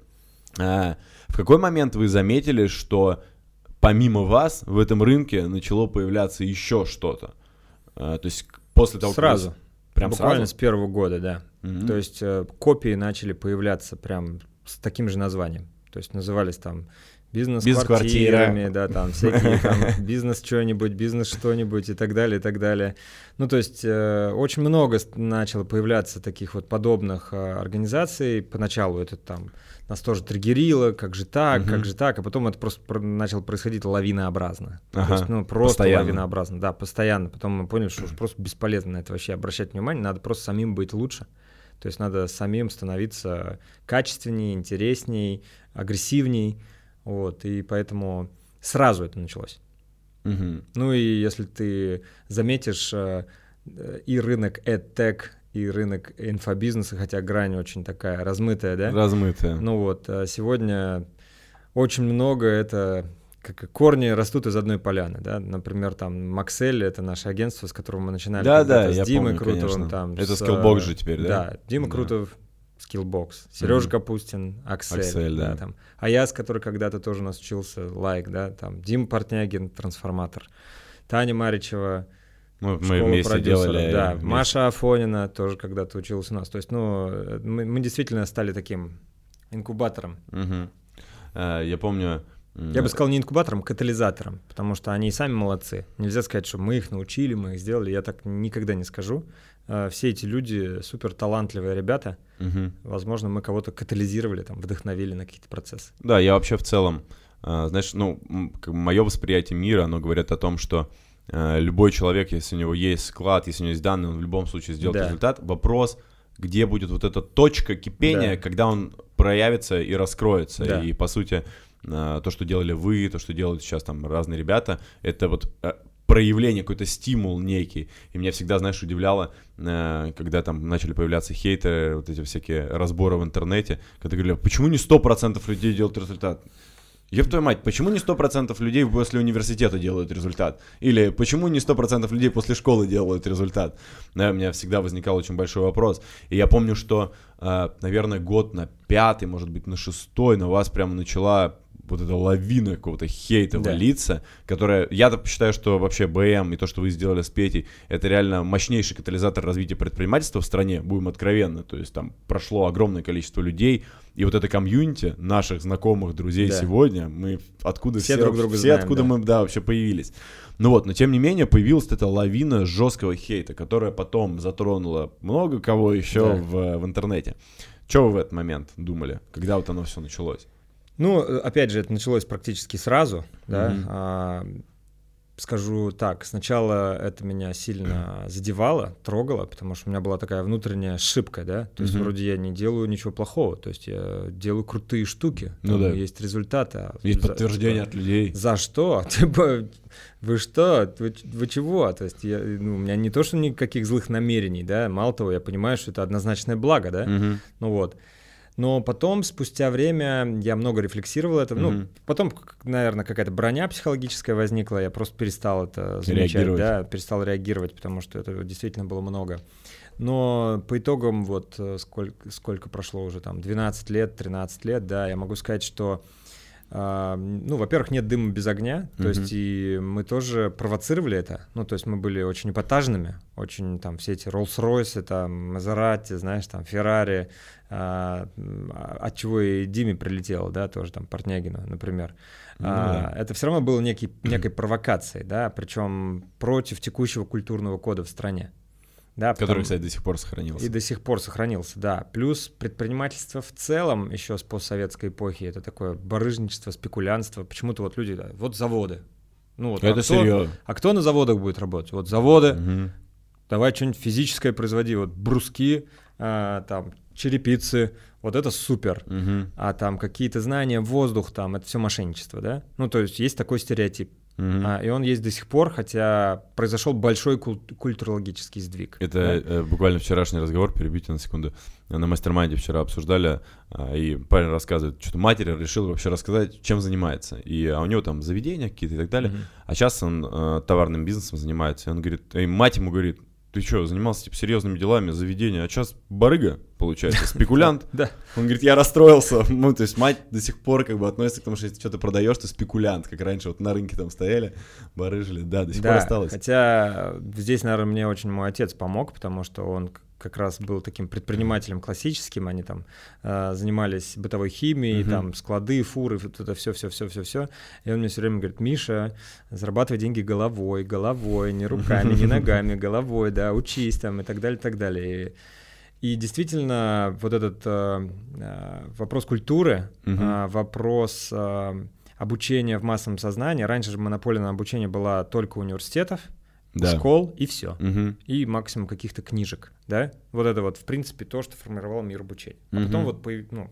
А, в какой момент вы заметили, что помимо вас в этом рынке начало появляться еще что-то? А, то есть после того, как Сразу. Прям Буквально сразу? с первого года, да. Мгм. То есть э, копии начали появляться прям с таким же названием. То есть назывались там бизнес Бизнес-квартира. квартирами, да, там всякие там бизнес что-нибудь, бизнес что-нибудь и так далее, и так далее. Ну, то есть э, очень много начало появляться таких вот подобных э, организаций. Поначалу это там нас тоже триггерило, как же так, Мгм. как же так, а потом это просто про- начало происходить лавинообразно. Ага, То есть, ну, просто постоянно. лавинообразно, да, постоянно. Потом мы поняли, что уж просто бесполезно на это вообще обращать внимание, надо просто самим быть лучше. То есть надо самим становиться качественнее, интересней, агрессивней. Вот, и поэтому сразу это началось. Мгм. Ну и если ты заметишь, э, э, и рынок EdTech, и рынок инфобизнеса, хотя грань очень такая размытая, да? Размытое. Ну вот, а сегодня очень много это как корни растут из одной поляны, да, например, там Максель, это наше агентство, с которого мы начинали Да, да, с я Димой помню, Крутовым, конечно. там, Это с, Skillbox э, же теперь, да? Да, Дима Да. Крутов, Skillbox, Сережа Мгм. Капустин, Аксель, Аксель, да. там, Аяс, который когда-то тоже у нас учился, Лайк, да, там, Дим Портнягин, Трансформатор, Таня Маричева, Мы, мы вместе продюсеров, делали. Да, вместе. Маша Афонина тоже когда-то училась у нас. То есть, ну, э, мы, мы действительно стали таким инкубатором. А, Я помню... Я бы сказал не инкубатором, катализатором, потому что они и сами молодцы. Нельзя сказать, что мы их научили, мы их сделали. Я так никогда не скажу. Э, Все эти люди супер талантливые ребята. мгм. Возможно, мы кого-то катализировали, там, вдохновили на какие-то процессы. Да, я вообще в целом, а, знаешь, ну, мое восприятие мира, оно говорит о том, что а, любой человек, если у него есть склад, если у него есть данные, он в любом случае сделает Да. результат. Вопрос, где будет вот эта точка кипения, Да. когда он проявится и раскроется. Да. И, по сути, то, что делали вы, то, что делают сейчас там разные ребята, это вот проявление, какой-то стимул некий. И меня всегда, знаешь, удивляло, э, когда там начали появляться хейтеры, вот эти всякие разборы в интернете, когда говорили, почему не 100% людей делают результат? Еб твою мать, почему не 100% людей после университета делают результат? Или почему не 100% людей после школы делают результат? Да, у меня всегда возникал очень большой вопрос. И я помню, что, э, наверное, год на пятый, может быть, на шестой на вас прямо начала вот эта лавина какого-то хейта Да. валиться, которая... Я-то считаю, что вообще БМ и то, что вы сделали с Петей, это реально мощнейший катализатор развития предпринимательства в стране, будем откровенны. То есть там прошло огромное количество людей, и вот это комьюнити наших знакомых, друзей Да. сегодня, мы откуда Все все, друг друга все знаем, откуда да. мы, да, вообще появились. Ну вот, но тем не менее появилась эта лавина жесткого хейта, которая потом затронула много кого еще Да. в, в интернете. Что вы в этот момент думали, когда вот оно все началось? Ну, э, опять же, это началось практически сразу, да. Мгм. А, скажу так, сначала это меня сильно задевало, трогало, потому что у меня была такая внутренняя ошибка, да, то есть Мгм. вроде я не делаю ничего плохого, то есть я делаю крутые штуки, Ну да. есть результаты. а Есть за- подтверждение типа, от людей. За что? Типа, вы что? Вы, вы чего? То есть я, ну, у меня не то, что никаких злых намерений, да, мало того, я понимаю, что это однозначное благо, да, Мгм. ну вот. Но потом, спустя время, я много рефлексировал это. Ну, Мгм. потом, наверное, какая-то броня психологическая возникла, я просто перестал это замечать, да, перестал реагировать, потому что это действительно было много. Но по итогам, вот э, сколько, сколько прошло уже, там, 12 лет, 13 лет, да, я могу сказать, что ну, во-первых, нет дыма без огня, то Мгм. есть и мы тоже провоцировали это, ну, то есть мы были очень эпатажными, очень там все эти Rolls-Royce, там, Мазерати, знаешь, там, Феррари, а, а, от чего и Диме прилетело, да, тоже там, Портнягину, например. Ну А, да. Это все равно было некий, некой провокацией, да, причем против текущего культурного кода в стране. Да, Который, потому- кстати, до сих пор сохранился. и до сих пор сохранился, да. Плюс предпринимательство в целом еще с постсоветской эпохи это такое барыжничество, спекулянство. Почему-то вот люди, да, вот заводы. Ну вот, а Это кто- серьезно. А кто на заводах будет работать? Вот заводы, Мгм. давай что-нибудь физическое производи, вот бруски, а, там черепицы, вот это супер. Мгм. А там какие-то знания, воздух, там это все мошенничество, да? Ну то есть есть такой стереотип, Мгм. А, и он есть до сих пор, хотя произошел большой куль- культурологический сдвиг. Это да? э, буквально вчерашний разговор, перебейте на секунду. На mastermind е вчера обсуждали, а, и парень рассказывает, что матери решил вообще рассказать, чем занимается. И а у него там заведения какие-то и так далее. Мгм. А сейчас он э, товарным бизнесом занимается. И он говорит, и мать ему говорит, ты что, занимался типа серьезными делами, заведения, а сейчас барыга, получается, спекулянт. Да. Он говорит, я расстроился. Ну, то есть мать до сих пор как бы относится к тому, что если что-то продаешь, ты спекулянт, как раньше вот на рынке там стояли, барыжили. Да, до сих пор осталось. хотя здесь, наверное, мне очень мой отец помог, потому что он как раз был таким предпринимателем классическим, они там э, занимались бытовой химией, Мгм. там склады, фуры, вот это все, все, все, все, все. И он мне все время говорит, Миша, зарабатывай деньги головой, головой, не руками, не ногами, головой, да, учись там и так далее, и так далее. И, и действительно, вот этот э, э, вопрос культуры, Мгм. э, вопрос э, обучения в массовом сознании. Раньше же монополия на обучение была только университетов, Да. школ и все. Мгм. И максимум каких-то книжек, да? Вот это вот, в принципе, то, что формировало мир обучения. А потом Мгм. вот, ну,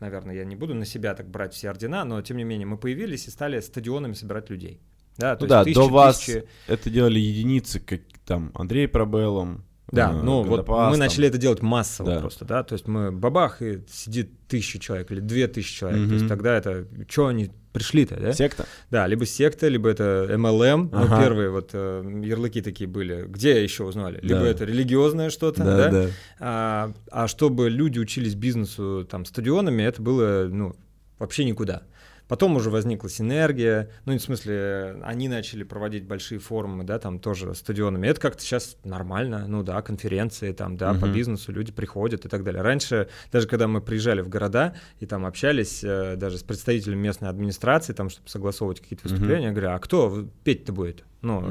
наверное, я не буду на себя так брать все ордена, но тем не менее мы появились и стали стадионами собирать людей. Да, то Ну да, есть до тысячи, вас тысячи- это делали единицы, как там Андрей Пробеллом. Да, э, ну вот мы начали это делать массово Да. просто, да, то есть мы бабах, и сидит тысяча человек или две тысячи человек, то Мгм. есть тогда это, что они пришли-то, да? Секта? Да, либо секта, либо это MLM, ну, Ага. первые вот э, ярлыки такие были. Где еще узнали? Либо Да. это религиозное что-то, Да, да? да. А, а чтобы люди учились бизнесу там стадионами, это было, ну, вообще никуда. Потом уже возникла синергия, ну, в смысле, они начали проводить большие форумы, да, там тоже стадионами. Это как-то сейчас нормально, ну да, конференции там, да, по Мгм. бизнесу люди приходят и так далее. Раньше, даже когда мы приезжали в города и там общались э, даже с представителями местной администрации, там, чтобы согласовывать какие-то выступления, я говорю, а кто петь-то будет? Ну,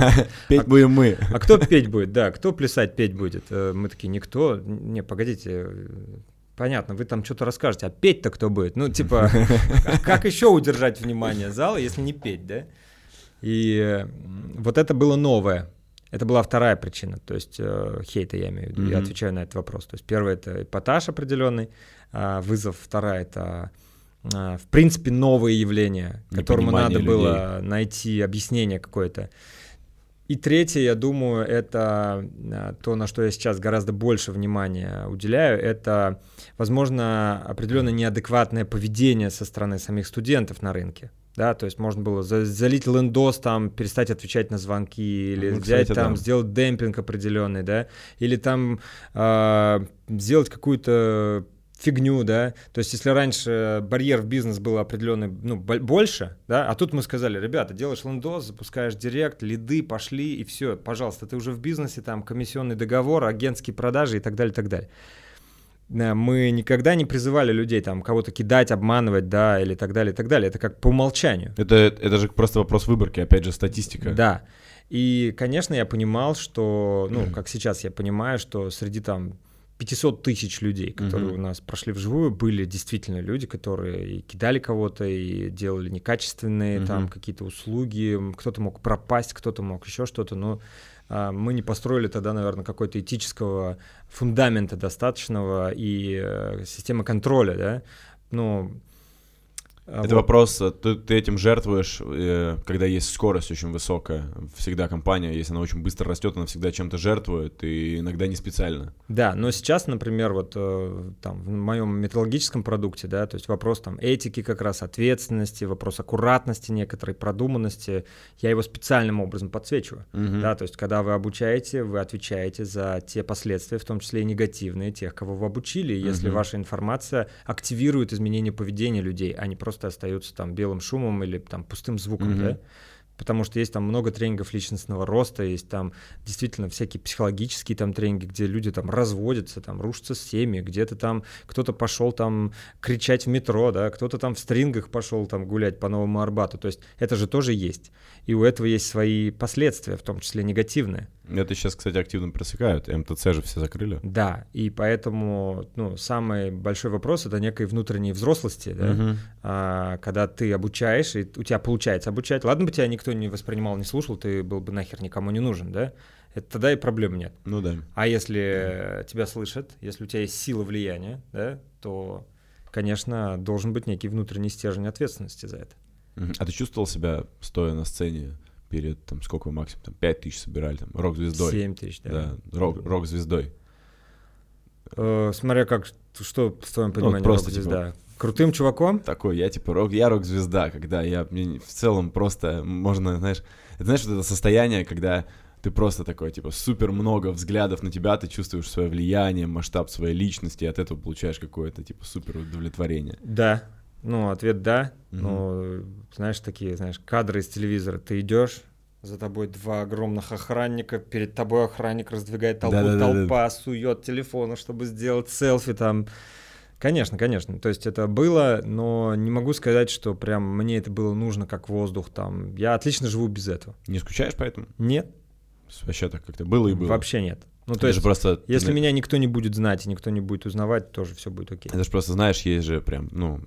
Петь будем мы. а кто петь будет? Да, кто плясать петь будет? Э, Мы такие, никто. Не, погодите, э, понятно, вы там что-то расскажете, а петь-то кто будет? Ну, типа, как еще удержать внимание зала, если не петь, да? И э, вот это было новое. Это была вторая причина, то есть э, хейта я имею в виду, я Мгм. отвечаю на этот вопрос. То есть первое это эпатаж определенный, а вызов, вторая это а, в принципе новые явления, которому надо было найти объяснение какое-то. И третье, я думаю, это а, то, на что я сейчас гораздо больше внимания уделяю, это, возможно, определенно неадекватное поведение со стороны самих студентов на рынке. Да, то есть можно было за- залить лендос, там, перестать отвечать на звонки, или Ну, взять кстати, там, да. сделать демпинг определенный, да, или там а, сделать какую-то фигню, да, то есть если раньше барьер в бизнес был определенный, ну, бо- больше, да, а тут мы сказали, ребята, делаешь лендос, запускаешь директ, лиды, пошли, и все, пожалуйста, ты уже в бизнесе, там, комиссионный договор, агентские продажи и так далее, и так далее. Да, Мы никогда не призывали людей там кого-то кидать, обманывать, да, или так далее, и так далее. Это как по умолчанию. Это, это же просто вопрос выборки, опять же, статистика. Да. И, конечно, я понимал, что, ну, как сейчас я понимаю, что среди там 500 тысяч людей, которые Мгм. у нас прошли вживую, были действительно люди, которые и кидали кого-то, и делали некачественные там Мгм. какие-то услуги, кто-то мог пропасть, кто-то мог еще что-то, но а, мы не построили тогда, наверное, какой-то этического фундамента достаточного и э, системы контроля, да, ну... а Это вот. вопрос, э, ты, ты этим жертвуешь, э, когда есть скорость очень высокая. Всегда компания, если она очень быстро растет, она всегда чем-то жертвует, и иногда не специально. Да, но сейчас, например, вот э, там в моем металлургическом продукте, да, то есть вопрос там этики как раз, ответственности, вопрос аккуратности некоторой, продуманности, я его специальным образом подсвечиваю. Мгм. Да, то есть, когда вы обучаете, вы отвечаете за те последствия, в том числе и негативные, тех, кого вы обучили. Если Мгм. ваша информация активирует изменение поведения людей, а не просто остаются там белым шумом или там пустым звуком, Мгм. да. Потому что есть там много тренингов личностного роста, есть там действительно всякие психологические там тренинги, где люди там разводятся, там рушатся семьи, где-то там кто-то пошел там кричать в метро, да, кто-то там в стрингах пошел там гулять по Новому Арбату. То есть это же тоже есть. И у этого есть свои последствия, в том числе негативные. Это сейчас, кстати, активно просекают. МТЦ же все закрыли. Да, и поэтому ну, самый большой вопрос это некой внутренней взрослости, да, Мгм. а, когда ты обучаешь, и у тебя получается обучать. Ладно бы тебя никто не воспринимал, не слушал, ты был бы нахер никому не нужен, да? Это тогда и проблем нет. Ну да. А если тебя слышат, если у тебя есть сила влияния, да, то, конечно, должен быть некий внутренний стержень ответственности за это. Мгм. А ты чувствовал себя, стоя на сцене перед, там, сколько вы максимум, там, 5 тысяч собирали, там, рок-звездой? 7 тысяч, да. Да, рок- рок-звездой. Э, смотря как, что в твоем понимании Ну, просто, рок-звезда. Крутым чуваком? Такой, я типа рок, я рок-звезда, когда я мне в целом просто можно, знаешь, это, знаешь, вот это состояние, когда ты просто такой, типа, супер много взглядов на тебя, ты чувствуешь свое влияние, масштаб своей личности, и от этого получаешь какое-то, типа, супер удовлетворение. Да. Ну, ответ да. Мгм. Ну, знаешь, такие, знаешь, кадры из телевизора. Ты идешь, за тобой два огромных охранника, перед тобой охранник раздвигает толпу, Да-да-да-да. толпа сует телефоны, чтобы сделать селфи там. Конечно, конечно. То есть это было, но не могу сказать, что прям мне это было нужно как воздух там. Я отлично живу без этого. Не скучаешь поэтому? Нет, Вообще так как-то было и было. вообще нет. Ну, то Это есть, просто... если на- меня никто не будет знать и никто не будет узнавать, тоже все будет окей. Это же просто, знаешь, есть же прям, ну,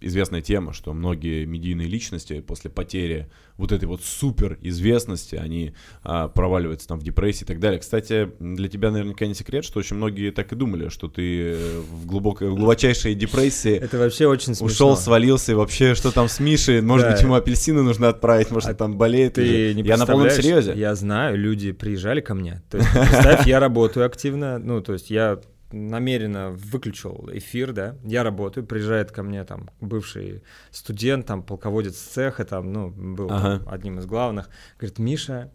известная тема, что многие медийные личности после потери вот этой вот супер известности, они а, проваливаются там в депрессии и так далее. Кстати, для тебя наверняка не секрет, что очень многие так и думали, что ты э, в глубокой, в глубочайшей депрессии Это вообще очень смешно. ушел, свалился, и вообще, что там с Мишей, может Да. быть, ему апельсины нужно отправить, может, А там болеет. Ты не Я на полном серьезе. Я знаю, люди приезжали ко мне. То есть, представь, я работаю активно, ну, то есть я намеренно выключил эфир, да, я работаю, приезжает ко мне там бывший студент, там полководец цеха, там, ну, был там Ага. одним из главных, говорит, Миша,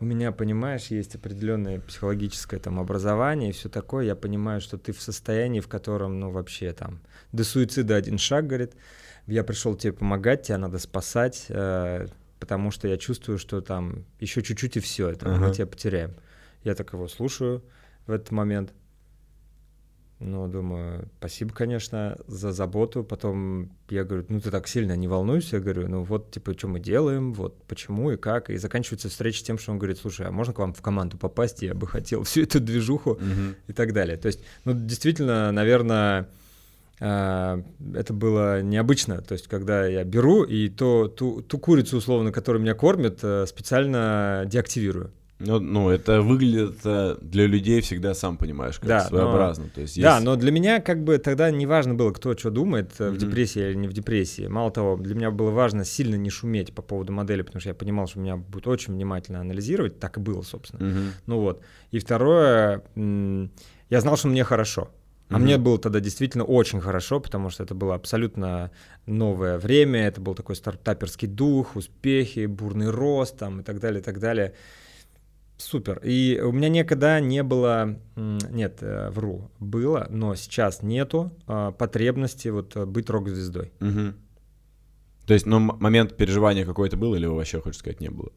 у меня, понимаешь, есть определенное психологическое там образование и все такое, я понимаю, что ты в состоянии, в котором, ну, вообще там, до суицида один шаг, говорит, я пришел тебе помогать, тебя надо спасать, э, потому что я чувствую, что там еще чуть-чуть и все, это мы Ага. тебя потеряем. Я так его слушаю в этот момент. Ну, думаю, спасибо, конечно, за заботу. Потом я говорю, ну ты так сильно не волнуйся. Я говорю, ну вот, типа, что мы делаем, вот почему и как. И заканчивается встреча тем, что он говорит, слушай, а можно к вам в команду попасть? Я бы хотел всю эту движуху и так далее. То есть, ну, действительно, наверное, а, это было необычно. То есть, когда я беру и то, ту, ту курицу, условно, которую меня кормят, э, специально деактивирую. Ну, ну, это выглядит э, для людей всегда, сам понимаешь, как Да, но- своеобразно. То есть Да, есть- но для меня как бы тогда не важно было, кто что думает, э, в депрессии или не в депрессии. Мало того, для меня было важно сильно не шуметь по поводу модели, потому что я понимал, что меня будут очень внимательно анализировать. Так и было, собственно. Мгм. Ну вот. И второе, я знал, что мне хорошо. А Мгм. мне было тогда действительно очень хорошо, потому что это было абсолютно новое время, это был такой стартаперский дух, успехи, бурный рост там, и так далее, и так далее. Супер. И у меня никогда не было, нет, э, вру, было, но сейчас нету а, потребности вот э, быть рок-звездой. Мгм. То есть, ну, момент переживания какой-то был, или вообще, хочешь сказать, не было?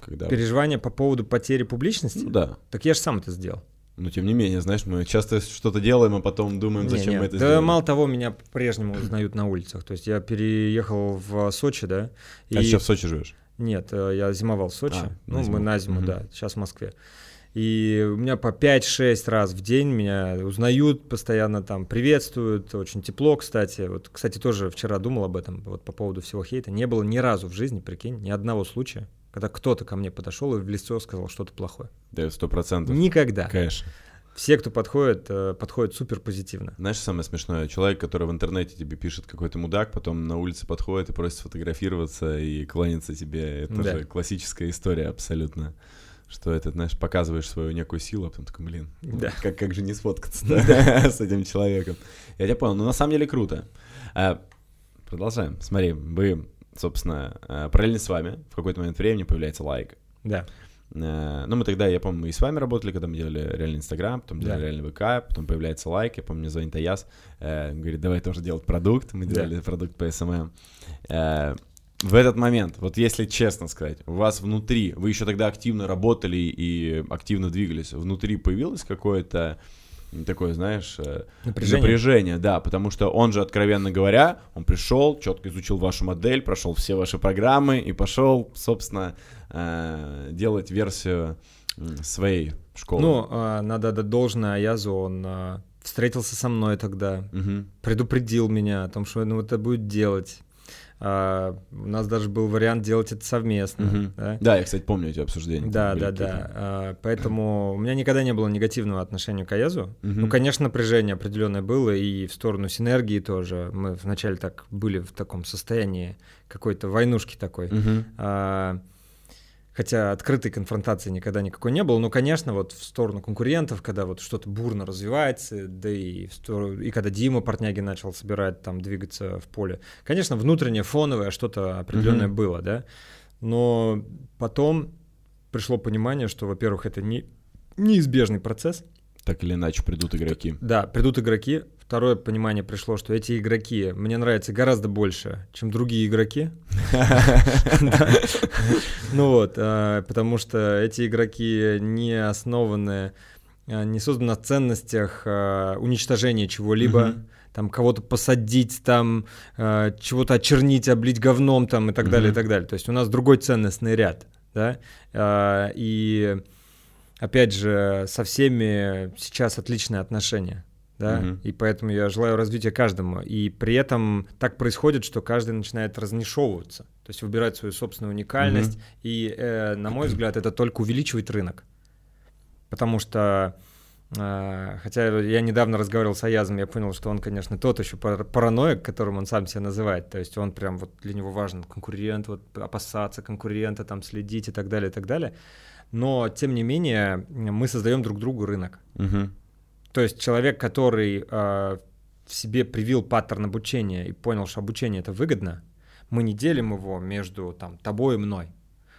Когда... Переживания по поводу потери публичности? Ну, да. Так я же сам это сделал. Но тем не менее, знаешь, мы часто что-то делаем, а потом думаем, зачем не, мы это да сделали. мало того, меня по-прежнему узнают на улицах. То есть я переехал в Сочи, да. А сейчас в Сочи живешь? Нет, э, я зимовал в Сочи. А, ну, на зиму. мы на зиму, Мгм. да, сейчас в Москве. И у меня по 5-6 раз в день меня узнают, постоянно там приветствуют, очень тепло, кстати. Вот, кстати, тоже вчера думал об этом, вот по поводу всего хейта. Не было ни разу в жизни, прикинь, ни одного случая, когда кто-то ко мне подошел и в лицо сказал что-то плохое. Да, сто процентов. Никогда. Конечно. Все, кто подходит, э, подходят супер позитивно. Знаешь, самое смешное? Человек, который в интернете тебе пишет какой-то мудак, потом на улице подходит и просит сфотографироваться и кланяться тебе. Это Да. же классическая история абсолютно. Что это, знаешь, показываешь свою некую силу, а потом такой, блин, ну, Да. как, как же не сфоткаться с этим человеком. Я тебя понял, ну на самом деле круто. А, Продолжаем. Смотри, вы, собственно, а, параллельно с вами в какой-то момент времени появляется лайк. Да. Э, Ну, мы тогда, я помню, мы и с вами работали, когда мы делали реальный Инстаграм, потом делали Да. реальный ВК, потом появляется лайк, я помню, мне звонит Аяс, э, говорит, давай тоже делать продукт, мы Да. делали продукт по SMM. Э, В этот момент, вот если честно сказать, у вас внутри, вы еще тогда активно работали и активно двигались, внутри появилось какое-то такое, знаешь, э, Напряжение. напряжение, да, потому что он же, откровенно говоря, он пришел, четко изучил вашу модель, прошел все ваши программы и пошел, собственно, э, делать версию своей школы. Ну, а, надо отдать должное Аязу, он а, встретился со мной тогда, Мгм. предупредил меня о том, что он это будет делать. А, у нас даже был вариант делать это совместно. Мгм. да? Да, я, кстати, помню эти обсуждения. Да, да, да. А, Поэтому у меня никогда не было негативного отношения к Аязу. Мгм. Ну, конечно, напряжение определенное было, и в сторону синергии тоже. Мы вначале так были в таком состоянии какой-то войнушки такой. Мгм. А, Хотя открытой конфронтации никогда никакой не было. Но, конечно, вот в сторону конкурентов, когда вот что-то бурно развивается, да и, в сторону, и когда Дима Портняги начал собирать, там, двигаться в поле, конечно, внутреннее, фоновое что-то определенное Мгм. было, да. Но потом пришло понимание, что, во-первых, это не, неизбежный процесс. Так или иначе придут игроки. Да, придут игроки. Второе понимание пришло, что эти игроки мне нравятся гораздо больше, чем другие игроки. Ну вот, а, потому что эти игроки не основаны, а, не созданы на ценностях а, уничтожения чего-либо, там кого-то посадить, там чего-то очернить, облить говном там и так далее, и так далее. То есть у нас другой ценностный ряд, да, и опять же со всеми сейчас отличные отношения. Да, Мгм. и поэтому я желаю развития каждому. И при этом так происходит, что каждый начинает разнишевываться, то есть выбирать свою собственную уникальность. И, э, на мой взгляд, это только увеличивает рынок. Потому что, э, хотя я недавно разговаривал с Аязом, я понял, что он, конечно, тот еще пар- параноик, которым он сам себя называет. То есть он прям вот для него важен конкурент, вот опасаться конкурента, там следить и так далее, и так далее. Но, тем не менее, мы создаем друг другу рынок. Мгм. То есть человек, который э, в себе привил паттерн обучения и понял, что обучение это выгодно, мы не делим его между там, тобой и мной.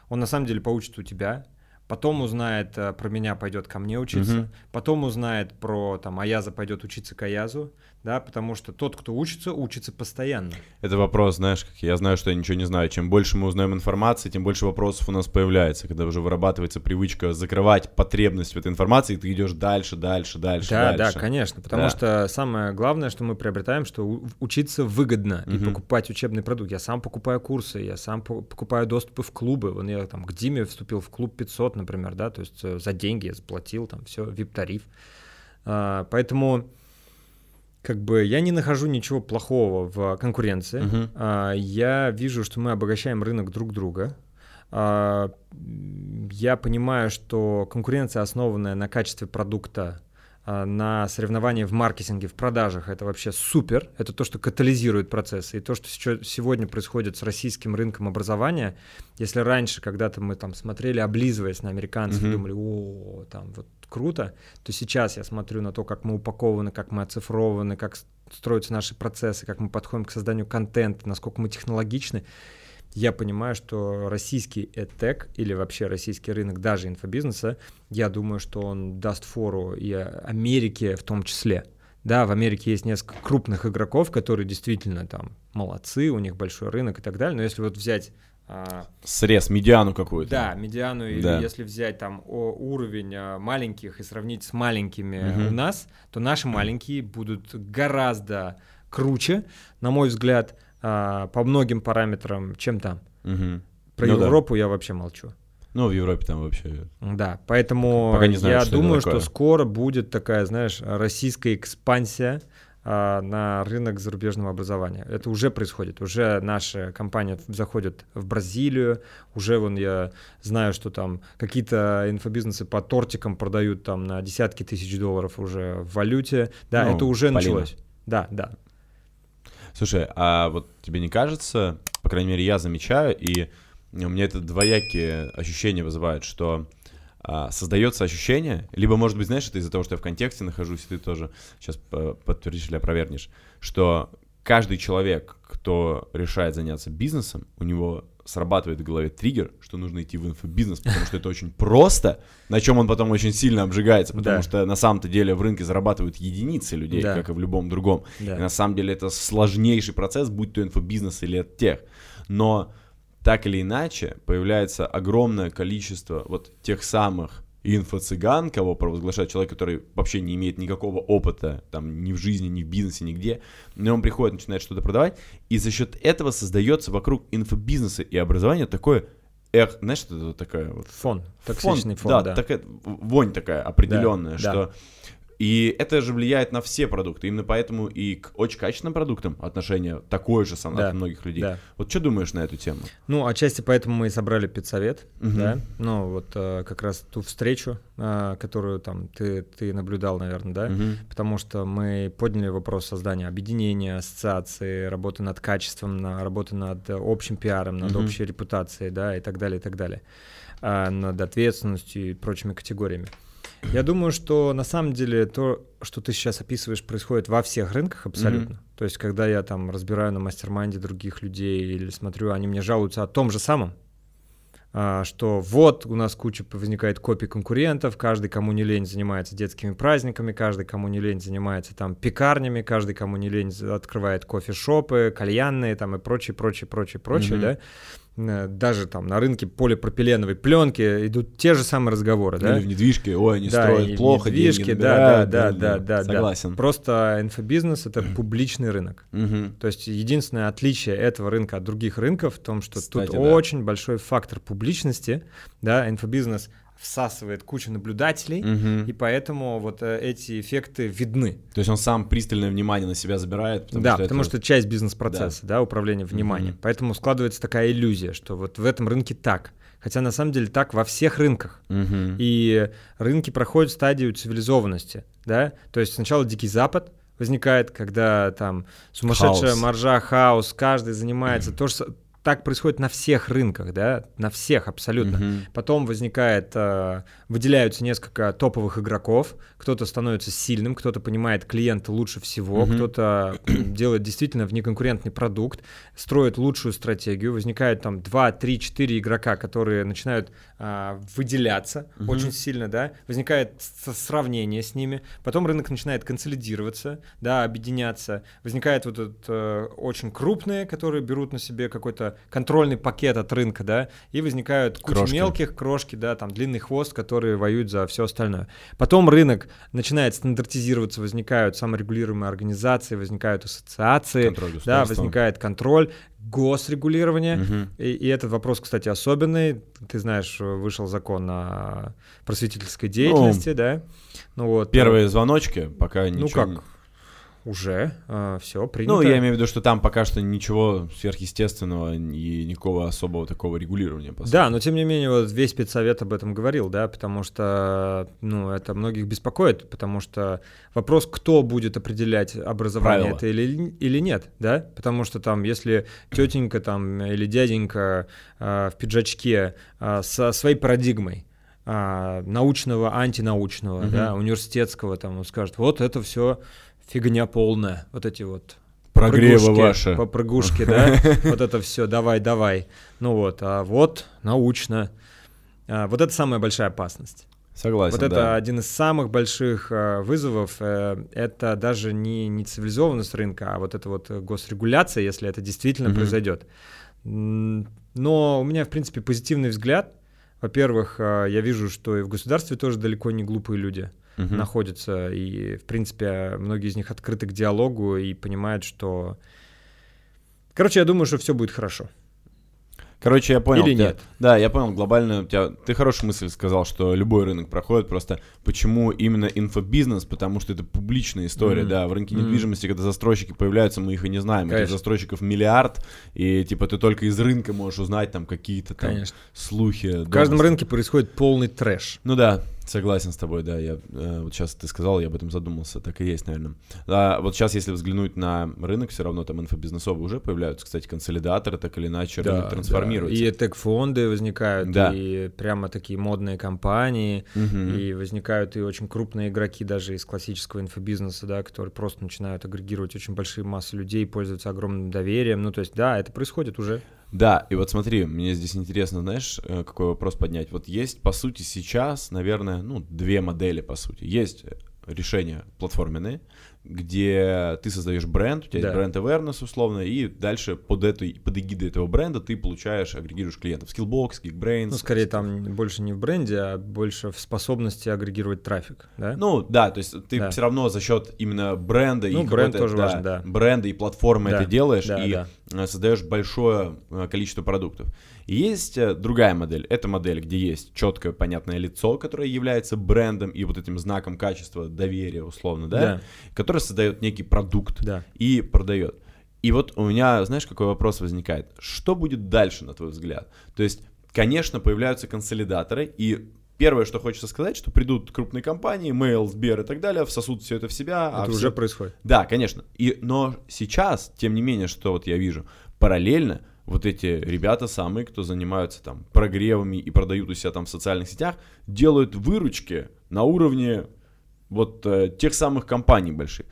Он на самом деле поучит у тебя, потом узнает э, про меня, пойдет ко мне учиться, Мгм. потом узнает про там Аяза, пойдет учиться к Аязу, да, потому что тот, кто учится, учится постоянно. Это вопрос, знаешь, как я знаю, что я ничего не знаю. Чем больше мы узнаем информации, тем больше вопросов у нас появляется. Когда уже вырабатывается привычка закрывать потребность в этой информации, ты идешь дальше, дальше, дальше, Да, дальше. да, конечно. Потому Да. что самое главное, что мы приобретаем, что учиться выгодно и Мгм. покупать учебный продукт. Я сам покупаю курсы, я сам по- покупаю доступы в клубы. Вон я там к Диме вступил в клуб 500, например, да, то есть э, за деньги я заплатил, там все, VIP-тариф. А, Поэтому как бы я не нахожу ничего плохого в конкуренции. Мгм. А, Я вижу, что мы обогащаем рынок друг друга. А, Я понимаю, что конкуренция, основанная на качестве продукта, а, на соревновании в маркетинге, в продажах, это вообще супер. Это то, что катализирует процессы. И то, что сегодня происходит с российским рынком образования, если раньше, когда-то мы там смотрели, облизываясь на американцев, Мгм. думали, о, там вот круто, то сейчас я смотрю на то, как мы упакованы, как мы оцифрованы, как строятся наши процессы, как мы подходим к созданию контента, насколько мы технологичны, я понимаю, что российский EdTech или вообще российский рынок даже инфобизнеса, я думаю, что он даст фору и Америке в том числе. Да, в Америке есть несколько крупных игроков, которые действительно там молодцы, у них большой рынок и так далее. Но если вот взять Срез, медиану какую-то. да, медиану, или Да. если взять там о- уровень а, маленьких и сравнить с маленькими Мгм. у нас, то наши маленькие будут гораздо круче, на мой взгляд, а, по многим параметрам, чем там. Мгм. Про Ну да. Европу я вообще молчу. Ну, в Европе там вообще... Да, поэтому Пока не знаю, я что думаю, что скоро будет такая, знаешь, российская экспансия а, на рынок зарубежного образования. Это уже происходит. Уже наша компания заходит в Бразилию. Уже вон я знаю, что там какие-то инфобизнесы по тортикам продают там на десятки тысяч долларов уже в валюте. Да, Ну, это уже Полина. началось. Да, да. Слушай, а вот тебе не кажется, по крайней мере, я замечаю, и у меня это двоякие ощущения вызывает, что а, создается ощущение, либо, может быть, знаешь, это из-за того, что я в контексте нахожусь, и ты тоже сейчас э, подтвердишь или опровергнешь, что каждый человек, кто решает заняться бизнесом, у него срабатывает в голове триггер, что нужно идти в инфобизнес, потому что это очень просто, на чем он потом очень сильно обжигается, потому Да. что на самом-то деле в рынке зарабатывают единицы людей, Да. как и в любом другом. Да. И на самом деле это сложнейший процесс, будь то инфобизнес или тех. Но так или иначе появляется огромное количество вот тех самых инфо-цыган, кого провозглашает человек, который вообще не имеет никакого опыта там ни в жизни, ни в бизнесе, нигде, но он приходит, начинает что-то продавать, и за счет этого создается вокруг инфобизнеса и образования такое, эх, знаешь, что это такая вот Фон, токсичный фон, да, да. такая вонь такая определенная, Да, что и это же влияет на все продукты. Именно поэтому и к очень качественным продуктам отношение такое же самое Да, от многих людей. да. Вот что думаешь на эту тему? Ну, отчасти поэтому мы и собрали педсовет, Мгм. да, ну, вот э, как раз ту встречу, э, которую там ты, ты наблюдал, наверное, да, Мгм. потому что мы подняли вопрос создания объединения, ассоциации, работы над качеством, на, работы над э, общим пиаром, над Мгм. общей репутацией, да, и так далее, и так далее, а, над ответственностью и прочими категориями. Я думаю, что на самом деле то, что ты сейчас описываешь, происходит во всех рынках абсолютно. То есть, когда я там разбираю на mastermind е других людей или смотрю, они мне жалуются о том же самом, а, что вот у нас куча возникает копий конкурентов, каждый, кому не лень, занимается детскими праздниками, каждый, кому не лень, занимается там пекарнями, каждый, кому не лень, открывает кофешопы, кальянные там и прочее, прочее, прочее, прочее, Мгм. да. Э, Даже там на рынке полипропиленовой пленки идут те же самые разговоры, да. Или в недвижке, ой, они Да, строят и в плохо, недвижке, деньги да, да, да, да, да. Согласен. Просто инфобизнес это публичный рынок. Мгм. То есть единственное отличие этого рынка от других рынков в том, что Кстати, тут да. очень большой фактор публичности, да, инфобизнес всасывает кучу наблюдателей, Мгм. и поэтому вот э, эти эффекты видны. То есть он сам пристальное внимание на себя забирает, потому да, что потому это- что часть бизнес-процесса, да. управления вниманием. Мгм. Поэтому складывается такая иллюзия, что вот в этом рынке так. Хотя на самом деле так во всех рынках. Мгм. И рынки проходят стадию цивилизованности, да, то есть сначала Дикий Запад возникает, когда там сумасшедшая Хаос. маржа, хаос, каждый занимается, то так происходит на всех рынках, да, на всех абсолютно. Мгм. Потом возникает, э, выделяются несколько топовых игроков, кто-то становится сильным, кто-то понимает клиента лучше всего, Мгм. кто-то м, делает действительно внеконкурентный продукт, строит лучшую стратегию, возникает там 2, 3, 4 игрока, которые начинают а, выделяться Мгм. очень сильно, да, возникает сравнение с ними, потом рынок начинает консолидироваться, да, объединяться, возникает вот этот э, очень крупные, которые берут на себе какой-то контрольный пакет от рынка, да, и возникают куча Крошки. мелких крошки, да, там длинный хвост, которые воюют за все остальное. Потом рынок начинает стандартизироваться, возникают саморегулируемые организации, возникают ассоциации, да, возникает контроль, госрегулирование. Мгм. И, и этот вопрос, кстати, особенный. Ты знаешь, вышел закон о просветительской деятельности, да? Ну вот. Первые звоночки, пока Ну ничего... как? Уже все принято. Ну, я имею в виду, что там пока что ничего сверхъестественного и никакого особого такого регулирования. по сути. Да, но тем не менее, вот весь педсовет об этом говорил, да, потому что, ну, это многих беспокоит, потому что вопрос, кто будет определять образование Правила. это или, или нет, да, потому что там, если тетенька там или дяденька а, в пиджачке а, со своей парадигмой а, научного, антинаучного, Мгм. да, университетского, там, он скажет, вот это все фигня полная, вот эти вот Прогревы попрыгушки, ваши. Попрыгушки, да, вот это все, давай, давай. Ну вот, а вот научно. А, Вот это самая большая опасность. Согласен, Вот это да. один из самых больших э, вызовов. э, Это даже не, не цивилизованность рынка, а вот это вот госрегуляция, если это действительно Мгм. произойдет. Но у меня, в принципе, позитивный взгляд. Во-первых, э, я вижу, что и в государстве тоже далеко не глупые люди Мгм. находятся, и, в принципе, многие из них открыты к диалогу и понимают, что... Короче, я думаю, что все будет хорошо. Короче, я понял. Или тебя- нет? Да, я понял. Глобально у тебя... Ты хорошую мысль сказал, что любой рынок проходит. Просто почему именно инфобизнес? Потому что это публичная история, Мгм. да. В рынке Мгм. недвижимости, когда застройщики появляются, мы их и не знаем. Этих Конечно. застройщиков миллиард, и типа ты только из рынка можешь узнать там какие-то там Конечно. слухи. В каждом рынке происходит полный трэш. Ну да, согласен с тобой, да. Я, э, вот сейчас ты сказал, я об этом задумался, так и есть, наверное. А, вот сейчас, если взглянуть на рынок, все равно там инфобизнесовые уже появляются, кстати, консолидаторы, так или иначе рынок трансформируется. И тег-фонды возникают, Да. и прямо такие модные компании, Мгм. и возникают и очень крупные игроки даже из классического инфобизнеса, да, которые просто начинают агрегировать очень большие массы людей, пользуются огромным доверием. Ну, то есть, да, это происходит уже. Да, и вот смотри, мне здесь интересно, знаешь, э, какой вопрос поднять. Вот есть, по сути, сейчас, наверное, ну, две модели, по сути. Есть э, решения платформенные, где ты создаешь бренд, у тебя Да. есть бренд awareness условно, и дальше под, этой, под эгидой этого бренда ты получаешь, агрегируешь клиентов. Skillbox, Geekbrains. Ну, скорее там больше не в бренде, а больше в способности агрегировать трафик, да? Ну, да, то есть ты Да. все равно за счет именно бренда и Ну, бренд какой-то, тоже важен, да. бренда и платформы Да, это делаешь да, и да. э, создаешь большое э, количество продуктов. Есть э, другая модель. Это модель, где есть четкое, понятное лицо, которое является брендом и вот этим знаком качества, доверия, условно, да, Да. которое создает некий продукт Да. и продает. И вот у меня, знаешь, какой вопрос возникает? Что будет дальше, на твой взгляд? То есть, конечно, появляются консолидаторы, и первое, что хочется сказать, что придут крупные компании, Mail, Сбер и так далее, всосут все это в себя. а Это все- уже происходит. Да, конечно. И, но сейчас, тем не менее, что вот я вижу, параллельно вот эти ребята самые, кто занимаются там прогревами и продают у себя там в социальных сетях, делают выручки на уровне вот э, тех самых компаний больших.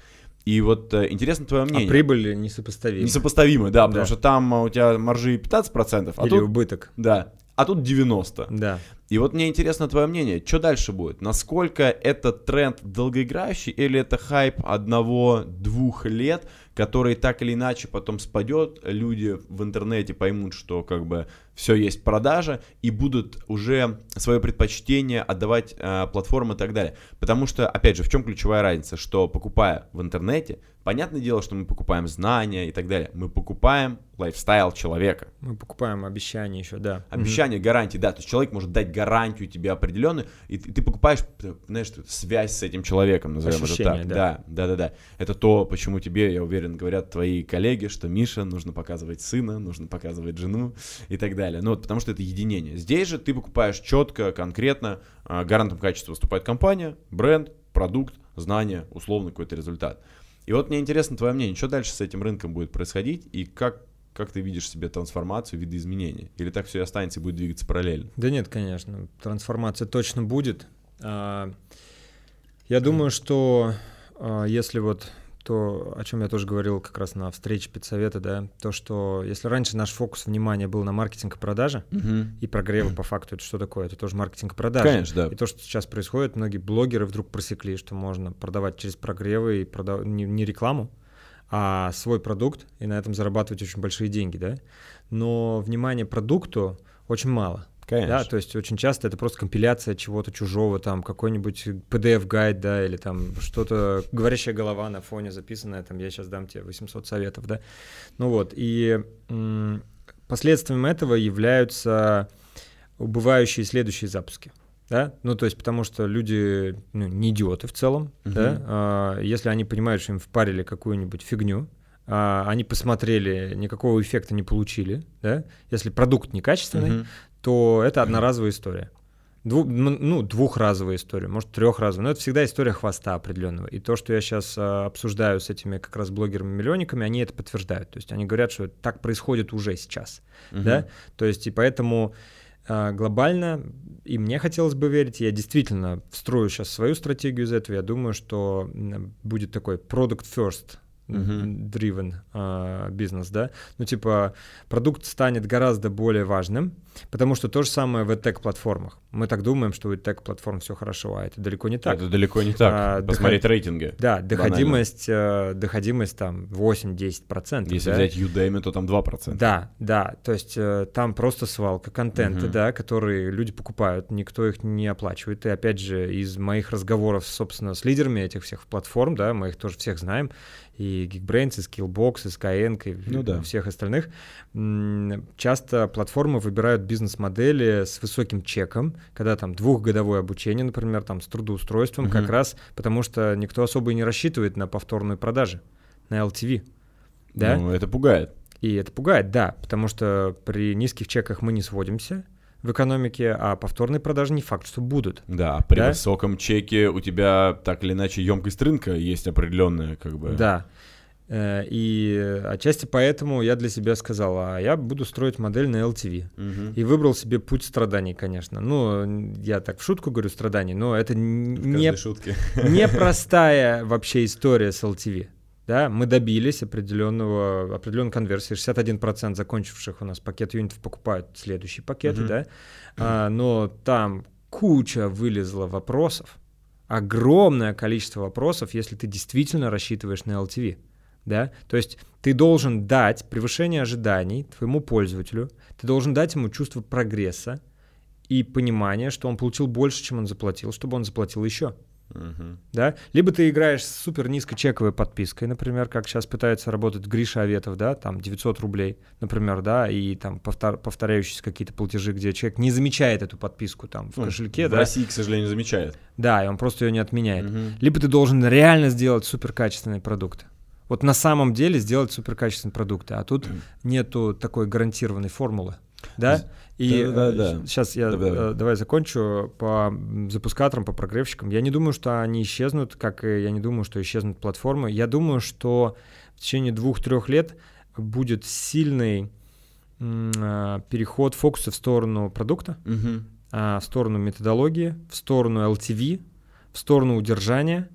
И вот э, интересно твое мнение. А прибыль несопоставима. Несопоставимы, да, потому Да. что там а, у тебя маржи 15%, а Или тут, убыток. да, а тут 90%. Да. И вот мне интересно твое мнение, что дальше будет? Насколько это тренд долгоиграющий или это хайп одного-двух лет, который так или иначе потом спадет, люди в интернете поймут, что как бы все есть продажа и будут уже свое предпочтение отдавать э, платформам и так далее. Потому что, опять же, в чем ключевая разница, что покупая в интернете, понятное дело, что мы покупаем знания и так далее, мы покупаем лайфстайл человека. Мы покупаем обещания еще, да. Мгм. Обещание, гарантии, да. То есть человек может дать гарантию тебе определенную, и ты, ты покупаешь, знаешь, связь с этим человеком, назовем это Ощущение, так. да. Да, да, да, да. Это то, почему тебе, я уверен, говорят твои коллеги, что Миша, нужно показывать сына, нужно показывать жену и так далее. Ну, вот, потому что это единение. Здесь же ты покупаешь четко, конкретно, а, гарантом качества выступает компания, бренд, продукт, знание, условный какой-то результат. И вот мне интересно твое мнение, что дальше с этим рынком будет происходить и как, как ты видишь себе трансформацию, видоизменения? Или так все и останется и будет двигаться параллельно? Да нет, конечно, трансформация точно будет. А, Я думаю, что а, если вот то, о чем я тоже говорил как раз на встрече педсовета, да, то, что если раньше наш фокус внимания был на маркетинг и продаже, и прогревы по факту это что такое? Это тоже маркетинг и продажи. Конечно, да. И то, что сейчас происходит, многие блогеры вдруг просекли, что можно продавать через прогревы и продав... не, не рекламу, а свой продукт, и на этом зарабатывать очень большие деньги, да. Но внимания продукту очень мало. Конечно. Да, то есть очень часто это просто компиляция чего-то чужого, там какой-нибудь PDF-гайд, да, или там что-то, говорящая голова на фоне записанная, там я сейчас дам тебе 800 советов, да. Ну вот, и м, последствием этого являются убывающие следующие запуски. Да? Ну, то есть, потому что люди ну, не идиоты в целом, Мгм. да? А, если они понимают, что им впарили какую-нибудь фигню, а, они посмотрели, никакого эффекта не получили, да? Если продукт некачественный, Мгм. То это одноразовая история. Дву- ну, двухразовая история, может, трехразовая. Но это всегда история хвоста определенного. И то, что я сейчас обсуждаю с этими как раз блогерами-миллионниками, они это подтверждают. То есть они говорят, что так происходит уже сейчас. Мгм. Да? То есть и поэтому а, глобально, и мне хотелось бы верить, я действительно встрою сейчас свою стратегию из этого, я думаю, что будет такой product first. Driven а, бизнес, да, ну типа продукт станет гораздо более важным, потому что то же самое в EdTech платформах. Мы так думаем, что у EdTech платформ все хорошо, а это далеко не так. Это далеко не так. А, Посмотреть рейтинги. Да, доходимость, э, доходимость там 8-10%. Если да? взять Udemy, то там 2%. Да, да, то есть э, там просто свалка контента, да, которые люди покупают, никто их не оплачивает. И опять же, из моих разговоров, собственно, с лидерами этих всех платформ, да, мы их тоже всех знаем, и Geekbrains, и Skillbox, и Skyeng, и Ну да. всех остальных, часто платформы выбирают бизнес-модели с высоким чеком, когда там двухгодовое обучение, например, там с трудоустройством, Мгм. как раз потому что никто особо и не рассчитывает на повторную продажу, на LTV. Да? Ну, это пугает. И это пугает, да, потому что при низких чеках мы не сводимся в экономике, а повторные продажи не факт, что будут. Да, при Да? высоком чеке у тебя так или иначе емкость рынка есть определенная, как бы. Да. Э, И отчасти поэтому я для себя сказал, а я буду строить модель на LTV. Мгм. И выбрал себе путь страданий, конечно. Ну, я так в шутку говорю страданий, но это В не, шутке. непростая вообще история с LTV. Да, мы добились определенного, определенной конверсии. 61% закончивших у нас пакет юнитов покупают следующие пакеты, Мгм. да. А, но там куча вылезла вопросов, огромное количество вопросов, если ты действительно рассчитываешь на LTV. Да? То есть ты должен дать превышение ожиданий твоему пользователю, ты должен дать ему чувство прогресса и понимание, что он получил больше, чем он заплатил, чтобы он заплатил еще. Мгм. Да? Либо ты играешь с супер низкочековой подпиской, например, как сейчас пытается работать Гриша Аветов, да, там 900 рублей, например, да, и там повтор- повторяющиеся какие-то платежи, где человек не замечает эту подписку там в Ну, кошельке, В да, России, к сожалению, замечает. да, и он просто ее не отменяет. Мгм. Либо ты должен реально сделать суперкачественные продукты. Вот на самом деле сделать суперкачественные продукты, а тут нету такой гарантированной формулы. Да? И Да-да-да. сейчас я Давай. э, давай закончу по запускаторам, по прогревщикам. Я не думаю, что они исчезнут, как и я не думаю, что исчезнут платформы. Я думаю, что в течение двух-трех лет будет сильный а, переход фокуса в сторону продукта, а, в сторону методологии, в сторону LTV, в сторону удержания.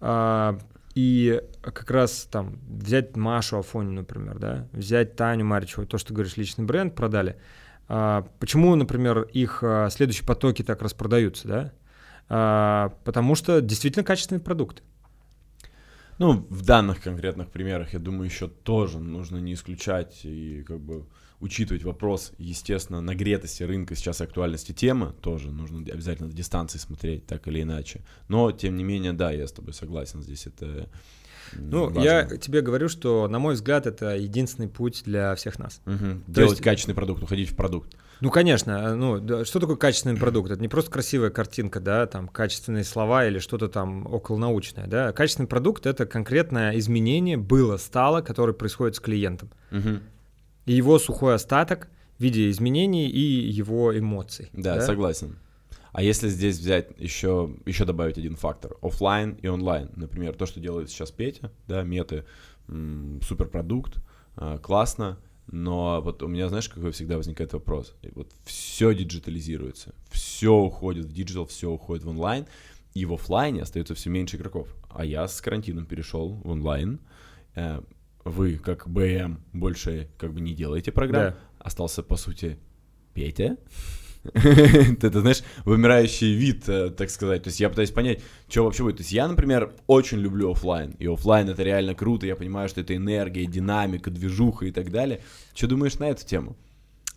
а, И как раз там взять Машу Афоню, например, да, взять Таню Маричеву, то, что говоришь, личный бренд продали. А, Почему, например, их а, следующие потоки так распродаются, да? А, Потому что действительно качественные продукты. Ну, в данных конкретных примерах, я думаю, еще тоже нужно не исключать и как бы учитывать вопрос, естественно, нагретости рынка, сейчас актуальности темы, тоже нужно обязательно дистанции смотреть, так или иначе. Но, тем не менее, да, я с тобой согласен, здесь это Ну, важно. я тебе говорю, что, на мой взгляд, это единственный путь для всех нас. То Делать есть- качественный продукт, уходить в продукт. Ну, конечно, ну, да, что такое качественный продукт? Это не просто красивая картинка, да, там, качественные слова или что-то там околонаучное, да. Качественный продукт — это конкретное изменение было, стало, которое происходит с клиентом. Мгм. И его сухой остаток в виде изменений и его эмоций. Да, согласен. А если здесь взять еще, еще добавить один фактор, оффлайн и онлайн, например, то, что делает сейчас Петя, да, меты, м, суперпродукт, а, классно, но вот у меня, знаешь, какой всегда возникает вопрос, И вот все диджитализируется, все уходит в digital, все уходит в онлайн, и в оффлайне остается все меньше игроков. А я с карантином перешел в онлайн, Э, вы, как БМ, больше как бы не делаете программ, Да. остался, по сути, Петя. Это, знаешь, вымирающий вид, э, так сказать. То есть я пытаюсь понять, что вообще будет. То есть я, например, очень люблю оффлайн. И оффлайн это реально круто. Я понимаю, что это энергия, динамика, движуха и так далее. Что думаешь на эту тему?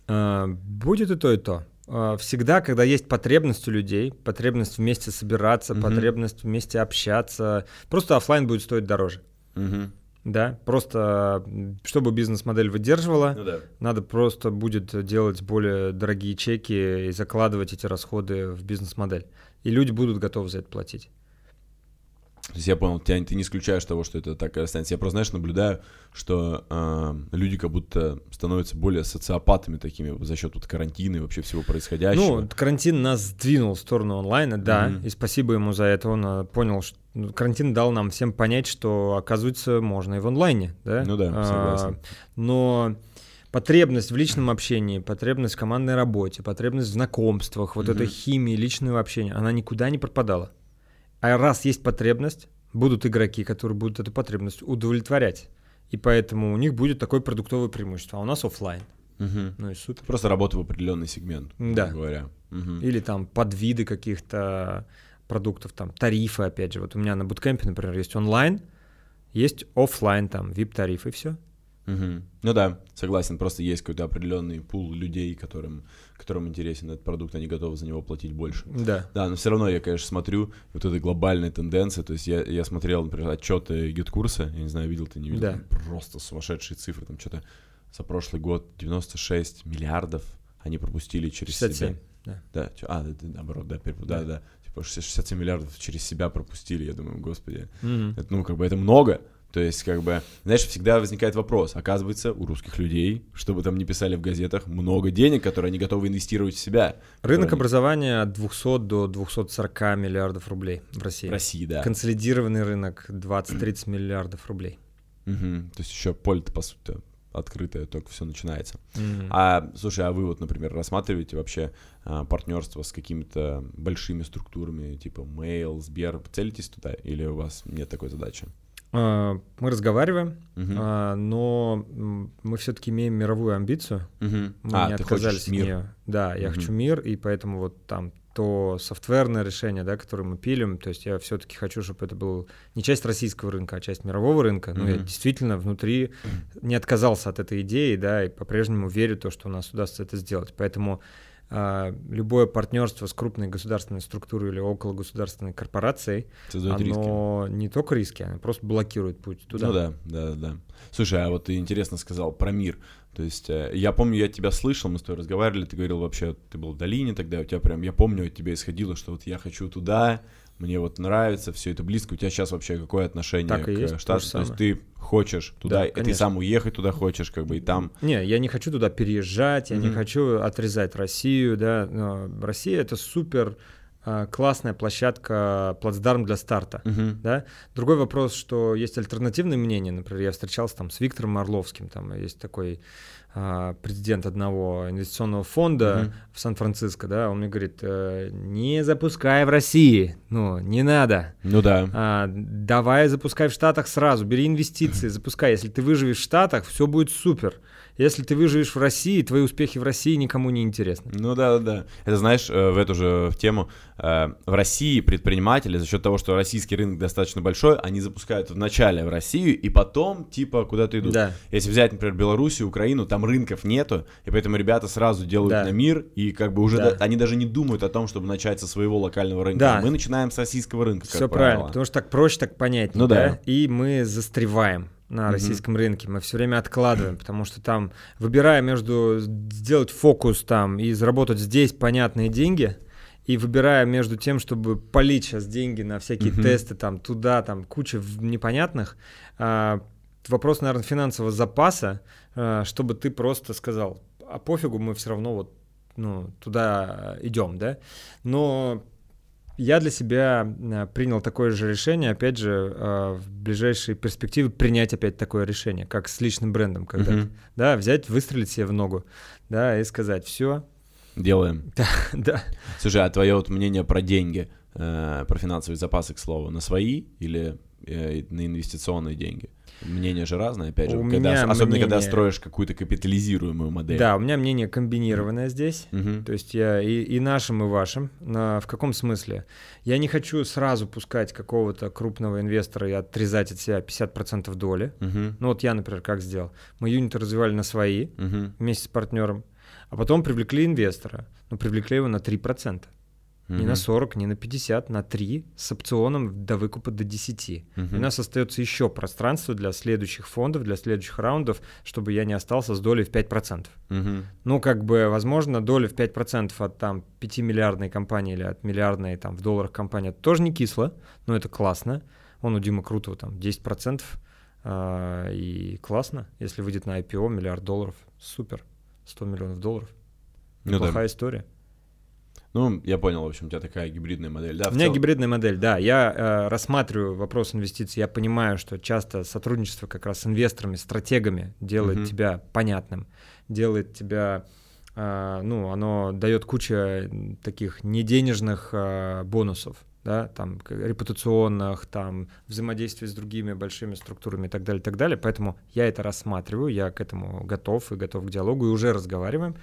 А, Будет и то, и то. А, Всегда, когда есть потребность у людей, потребность вместе собираться, потребность вместе общаться, просто оффлайн будет стоить дороже. Мгм. Да, просто чтобы бизнес-модель выдерживала, Ну да. Надо просто будет делать более дорогие чеки и закладывать эти расходы в бизнес-модель. И люди будут готовы за это платить. То есть я понял, тебя, ты не исключаешь того, что это так и останется. Я просто, знаешь, наблюдаю, что э, люди как будто становятся более социопатами такими за счет вот карантина и вообще всего происходящего. Ну, карантин нас сдвинул в сторону онлайна, да, Мгм. и спасибо ему за это. Он а, понял, что карантин дал нам всем понять, что, оказывается, можно и в онлайне, да. Ну да, А, согласен. Но потребность в личном общении, потребность в командной работе, потребность в знакомствах, вот Мгм. этой химии личного общения, она никуда не пропадала. А раз есть потребность, будут игроки, которые будут эту потребность удовлетворять. И поэтому у них будет такое продуктовое преимущество. А у нас оффлайн. Мгм. Ну и супер. Просто работа в определенный сегмент, Да. говоря. Мгм. Или там подвиды каких-то продуктов, там тарифы, опять же. Вот у меня на буткемпе, например, есть онлайн, есть оффлайн, там VIP-тариф и все. Мгм. Ну да, согласен, просто есть какой-то определенный пул людей, которым, которым интересен этот продукт, они готовы за него платить больше. Да. Да, но все равно я, конечно, смотрю вот этой глобальной тенденции. То есть я, я смотрел, например, отчеты GetCourse а, я не знаю, видел ты, не видел, Да. там просто сумасшедшие цифры, там что-то за прошлый год 96 миллиардов они пропустили через 67. себя. Да. Да, а, наоборот, да, переп- да, Да. да, типа 60 67 миллиардов через себя пропустили, я думаю, господи, Мгм. это, ну, как бы это много, то есть, как бы, знаешь, всегда возникает вопрос, оказывается, у русских людей, чтобы там не писали в газетах, много денег, которые они готовы инвестировать в себя. Рынок которые образования от 200 до 240 миллиардов рублей в России. они- В России, да. Консолидированный рынок 20-30 миллиардов рублей. Мгм. То есть еще поле-то, по сути, открытое, только все начинается. Мгм. А, слушай, а вы вот, например, рассматриваете вообще а, партнерство с какими-то большими структурами, типа Mail, Сбер, целитесь туда, или у вас нет такой задачи? А, Мы разговариваем, а, но мы все-таки имеем мировую амбицию. Мгм. Мы А, не ты отказались хочешь от нее. Да, я Мгм. хочу мир, и поэтому вот там то софтверное решение, да, которое мы пилим, то есть я все-таки хочу, чтобы это был не часть российского рынка, а часть мирового рынка. Но я Мгм. действительно внутри не отказался от этой идеи, да, и по-прежнему верю в то, что у нас удастся это сделать. Поэтому а, любое партнерство с крупной государственной структурой или около государственной корпорацией, Создает риски. оно не только риски, оно просто блокирует путь туда. Ну да, да, да. Слушай, а вот ты интересно сказал про мир. То есть э, я помню, я тебя слышал, мы с тобой разговаривали, ты говорил вообще, ты был в долине тогда, у тебя прям, я помню, от тебя исходило, что вот я хочу туда, мне вот нравится, все это близко. У тебя сейчас вообще какое отношение Так к есть, то штату? же То есть ты хочешь туда, Да, и ты сам уехать туда хочешь, как бы и там. Не, я не хочу туда переезжать, я не Мгм. хочу отрезать Россию, да. но Россия это супер классная площадка, плацдарм для старта. Мгм. Да? Другой вопрос, что есть альтернативные мнения. Например, я встречался там с Виктором Орловским, там есть такой а, президент одного инвестиционного фонда Мгм. в Сан-Франциско, да, он мне говорит, «Э, не запускай в России, ну, не надо. Ну да. А, давай запускай в Штатах сразу, бери инвестиции, запускай. Если ты выживешь в Штатах, все будет супер. Если ты выживешь в России, твои успехи в России никому не интересны. Ну да, да, да. Это знаешь, э, в эту же в тему, э, в России предприниматели за счет того, что российский рынок достаточно большой, они запускают вначале в Россию и потом типа куда-то идут. Да. Если взять, например, Белоруссию, Украину, там рынков нету, и поэтому ребята сразу делают Да. на мир, и как бы уже Да. да- они даже не думают о том, чтобы начать со своего локального рынка. Да. Мы начинаем с российского рынка, Все правило. правильно, потому что так проще, так понятнее. Ну да. да? И мы застреваем на российском рынке. Мы все время откладываем, потому что там, выбирая между сделать фокус там и заработать здесь понятные деньги, и выбирая между тем, чтобы полить сейчас деньги на всякие Мгм. тесты там туда, там куча непонятных, а, вопрос, наверное, финансового запаса, а, чтобы ты просто сказал, а пофигу, мы все равно вот ну, туда идем, да. Но я для себя а, принял такое же решение, опять же, а, в ближайшей перспективе принять опять такое решение, как с личным брендом, когда Мгм. да, взять, выстрелить себе в ногу, да, и сказать, все, Делаем. да, Слушай, а твое вот мнение про деньги, э, про финансовые запасы, к слову, на свои или э, на инвестиционные деньги? Мнение же разное, опять же, У когда- меня особенно когда мнение- строишь какую-то капитализируемую модель. да, у меня мнение комбинированное здесь, Мгм. то есть я и, и нашим, и вашим. На- в каком смысле? Я не хочу сразу пускать какого-то крупного инвестора и отрезать от себя 50% доли. Мгм. Ну вот я, например, как сделал. Мы юниты развивали на свои, Мгм. вместе с партнером, а потом привлекли инвестора, но привлекли его на 3%. Не на Мгм. 40, не на 50, на 3, с опционом до выкупа до 10. Мгм. И у нас остается еще пространство для следующих фондов, для следующих раундов, чтобы я не остался с долей в 5%. Мгм. Ну, как бы, возможно, доля в 5% от там 5-миллиардной компании или от миллиардной там в долларах компании это тоже не кисло, но это классно. Он у Димы Крутого там 10%, а, и классно. Если выйдет на IPO миллиард долларов, супер. 100 миллионов долларов. Ну да. История. Ну, я понял, в общем, у тебя такая гибридная модель. Да, У меня цел- гибридная модель, да. Я э, рассматриваю вопрос инвестиций. Я понимаю, что часто сотрудничество как раз с инвесторами, стратегами делает Мгм. тебя понятным, делает тебя, э, ну, оно дает кучу м, таких неденежных э, бонусов, да, там репутационных, там взаимодействие с другими большими структурами и так далее, и так далее. Поэтому я это рассматриваю, я к этому готов и готов к диалогу и уже разговариваем.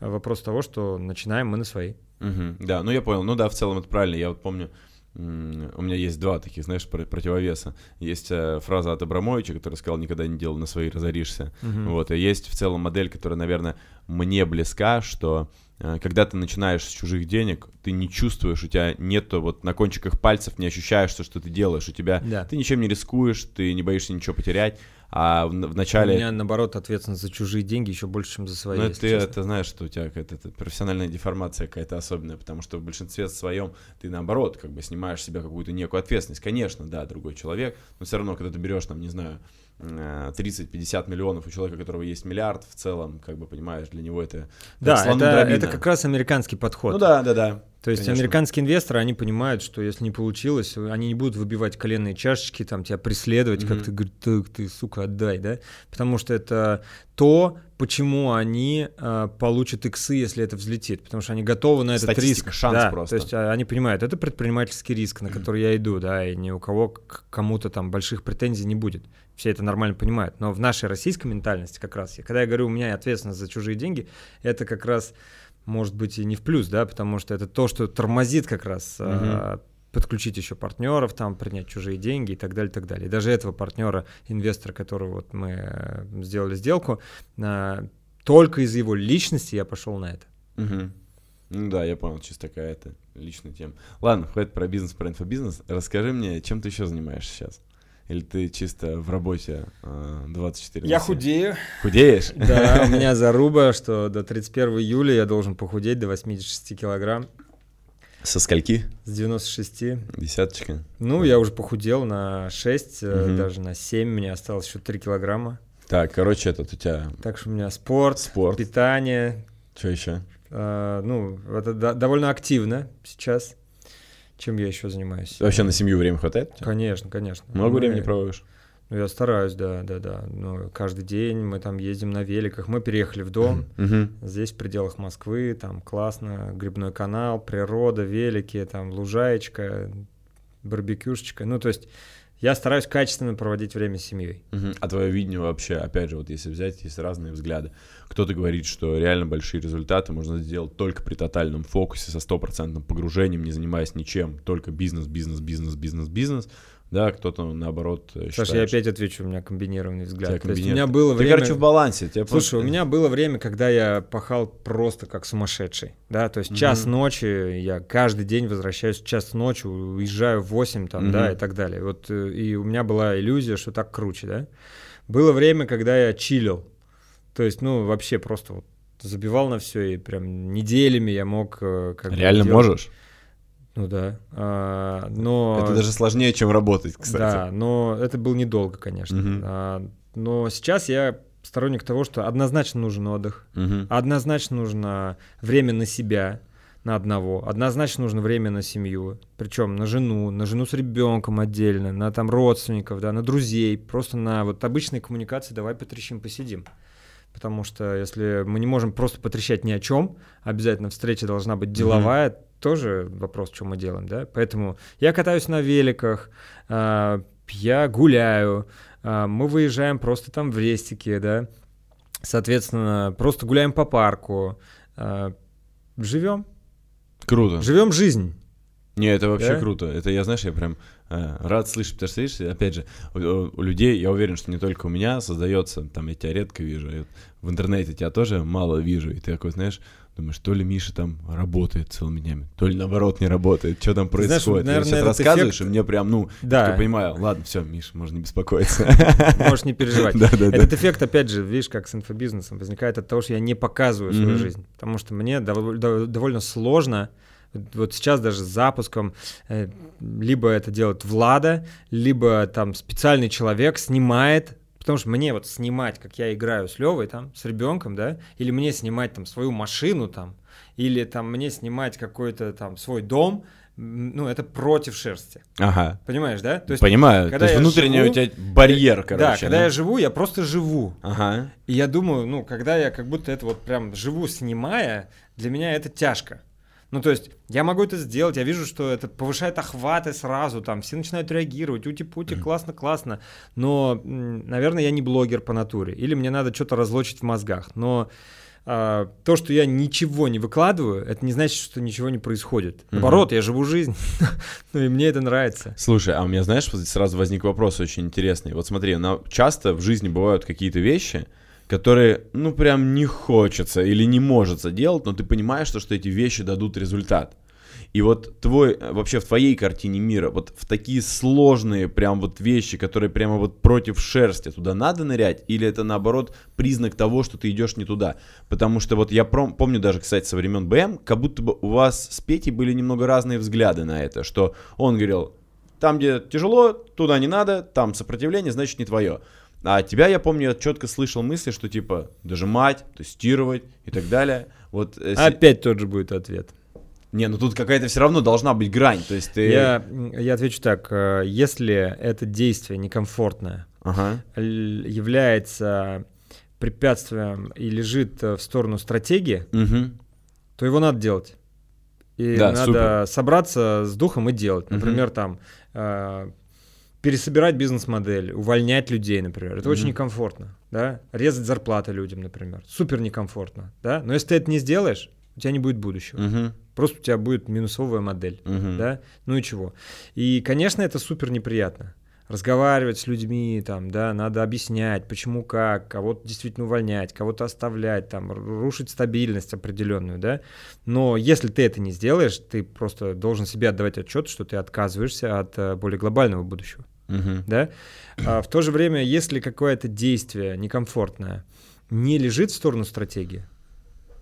Вопрос того, что начинаем мы на свои. Мгм. Да, ну я понял. Ну да, в целом это правильно. Я вот помню, у меня есть два таких, знаешь, противовеса. Есть э, фраза от Абрамовича, который сказал, никогда не делай на свои, разоришься. Uh-huh. Вот, и есть в целом модель, которая, наверное, мне близка, что э, когда ты начинаешь с чужих денег, ты не чувствуешь, у тебя нету вот на кончиках пальцев, не ощущаешь, что, что ты делаешь, у тебя, да. ты ничем не рискуешь, ты не боишься ничего потерять, а в, начале... У меня, наоборот, ответственность за чужие деньги еще больше, чем за свои. Ну, ты честно. это знаешь, что у тебя какая-то профессиональная деформация какая-то особенная, потому что в большинстве своем ты, наоборот, как бы снимаешь себе какую-то некую ответственность. Конечно, да, другой человек, но все равно, когда ты берешь, там, не знаю, 30-50 миллионов у человека, у которого есть миллиард, в целом, как бы понимаешь, для него это... Да, это, это как раз американский подход. Ну да, да, да. То есть Конечно. американские инвесторы, они понимают, что если не получилось, они не будут выбивать коленные чашечки, там тебя преследовать, mm-hmm. как ты говоришь, ты, ты, сука, отдай, да? Потому что это то, почему они э, получат иксы, если это взлетит, потому что они готовы на этот Статистика, риск. шанс да, просто. То есть а, они понимают, это предпринимательский риск, на который я иду, да, и ни у кого к кому-то там больших претензий не будет. Все это нормально понимают. Но в нашей российской ментальности как раз, когда я говорю, у меня ответственность за чужие деньги, это как раз может быть и не в плюс, да, потому что это то, что тормозит как раз угу. подключить еще партнеров, там принять чужие деньги и так далее, так далее. И даже этого партнера, инвестора, которого вот мы э, сделали сделку, а, только из его личности я пошел на это. Угу. Ну да, я понял, чисто такая это личная тема. Ладно, хватит про бизнес, про инфобизнес. Расскажи мне, чем ты еще занимаешься сейчас? Или ты чисто в работе 24 э, Я худею. Худеешь? Да, у меня заруба, что до 31 июля я должен похудеть до 86 килограмм. Со скольки? С 96. Десяточка. Ну, я уже похудел на 6, угу. даже на 7, мне осталось еще 3 килограмма. Так, короче, этот у тебя... Так что у меня спорт, спорт. питание. Что еще? А, ну, это довольно активно сейчас. Чем я еще занимаюсь? Вообще на семью время хватает? Конечно, конечно. Много мы... времени проводишь? Ну, я стараюсь, да, да, да. Но каждый день мы там ездим на великах. Мы переехали в дом. Здесь в пределах Москвы, там классно, грибной канал, природа, велики, там лужаечка, барбекюшечка. Ну, то есть я стараюсь качественно проводить время с семьей. Uh-huh. А твое видение вообще, опять же, вот если взять, есть разные взгляды. Кто-то говорит, что реально большие результаты можно сделать только при тотальном фокусе, со стопроцентным погружением, не занимаясь ничем, только бизнес, бизнес, бизнес, бизнес, бизнес. Да, кто-то наоборот считает. Саша, я опять отвечу, у меня комбинированный взгляд. Комбинир... у меня было Ты, время... короче, в балансе. Тебя Слушай, просто... у меня было время, когда я пахал просто как сумасшедший, да, то есть угу. час ночи, я каждый день возвращаюсь в час ночи, уезжаю в 8 там, угу. да, и так далее. Вот, э, и у меня была иллюзия, что так круче, да. Было время, когда я чилил, то есть, ну, вообще просто вот забивал на все, и прям неделями я мог... Э, как Реально делать... можешь? Ну да, а, но... Это даже сложнее, чем работать, кстати. Да, но это было недолго, конечно. Угу. А, но сейчас я сторонник того, что однозначно нужен отдых, угу. однозначно нужно время на себя, на одного, однозначно нужно время на семью, причем на жену, на жену с ребенком отдельно, на там родственников, да, на друзей, просто на вот обычной коммуникации давай потрещим, посидим. Потому что если мы не можем просто потрещать ни о чем, обязательно встреча должна быть деловая, mm-hmm. Тоже вопрос, что мы делаем, да. Поэтому я катаюсь на великах, э, я гуляю, э, мы выезжаем просто там в рестике, да. Соответственно, просто гуляем по парку, э, живем. Круто. Живем жизнь. Не, это вообще да? круто. Это я, знаешь, я прям э, рад слышать, потому что, видишь, опять же, у, у людей, я уверен, что не только у меня создается, там я тебя редко вижу, в интернете тебя тоже мало вижу, и ты такой, знаешь, думаешь, то ли Миша там работает целыми днями, то ли наоборот не работает, что там происходит. Знаешь, наверное, ты сейчас рассказываешь, эффект... и мне прям, ну, да. я понимаю, ладно, все, Миша, можно не беспокоиться. Можешь не переживать. Этот эффект, опять же, видишь, как с инфобизнесом, возникает от того, что я не показываю свою жизнь, потому что мне довольно сложно вот сейчас даже с запуском э, либо это делает Влада, либо там специальный человек снимает Потому что мне вот снимать, как я играю с Левой там, с ребенком, да, или мне снимать там свою машину там, или там мне снимать какой-то там свой дом, ну, это против шерсти. Ага. Понимаешь, да? То есть, Понимаю. Когда То есть внутренний живу, у тебя барьер, короче. Да, когда да? я живу, я просто живу. Ага. И я думаю, ну, когда я как будто это вот прям живу, снимая, для меня это тяжко. Ну, то есть, я могу это сделать, я вижу, что это повышает охваты сразу, там, все начинают реагировать, ути-пути, классно-классно, но, наверное, я не блогер по натуре, или мне надо что-то разлочить в мозгах, но а, то, что я ничего не выкладываю, это не значит, что ничего не происходит. Наоборот, я живу жизнь, ну и мне это нравится. Слушай, а у меня, знаешь, сразу возник вопрос очень интересный. Вот смотри, часто в жизни бывают какие-то вещи, которые, ну, прям не хочется или не может делать, но ты понимаешь, что, что эти вещи дадут результат. И вот твой, вообще в твоей картине мира, вот в такие сложные прям вот вещи, которые прямо вот против шерсти, туда надо нырять? Или это наоборот признак того, что ты идешь не туда? Потому что вот я помню даже, кстати, со времен БМ, как будто бы у вас с Петей были немного разные взгляды на это, что он говорил, там, где тяжело, туда не надо, там сопротивление, значит, не твое. А тебя, я помню, я четко слышал мысли, что типа дожимать, тестировать и так далее. Вот, если... Опять тот же будет ответ. Не, ну тут какая-то все равно должна быть грань. То есть ты... я, я отвечу так. Э, если это действие некомфортное, ага. является препятствием и лежит в сторону стратегии, угу. то его надо делать. И да, надо супер. собраться с духом и делать. Например, угу. там э, пересобирать бизнес-модель, увольнять людей, например. Это mm очень некомфортно, да? Резать зарплаты людям, например. Супер некомфортно, да? Но если ты это не сделаешь, у тебя не будет будущего. mm Просто у тебя будет минусовая модель, угу. да, ну и чего. И, конечно, это супер неприятно. Разговаривать с людьми, там, да, надо объяснять, почему как, кого-то действительно увольнять, кого-то оставлять, там, рушить стабильность определенную, да. Но если ты это не сделаешь, ты просто должен себе отдавать отчет, что ты отказываешься от э, более глобального будущего, угу. да. А в то же время, если какое-то действие некомфортное не лежит в сторону стратегии,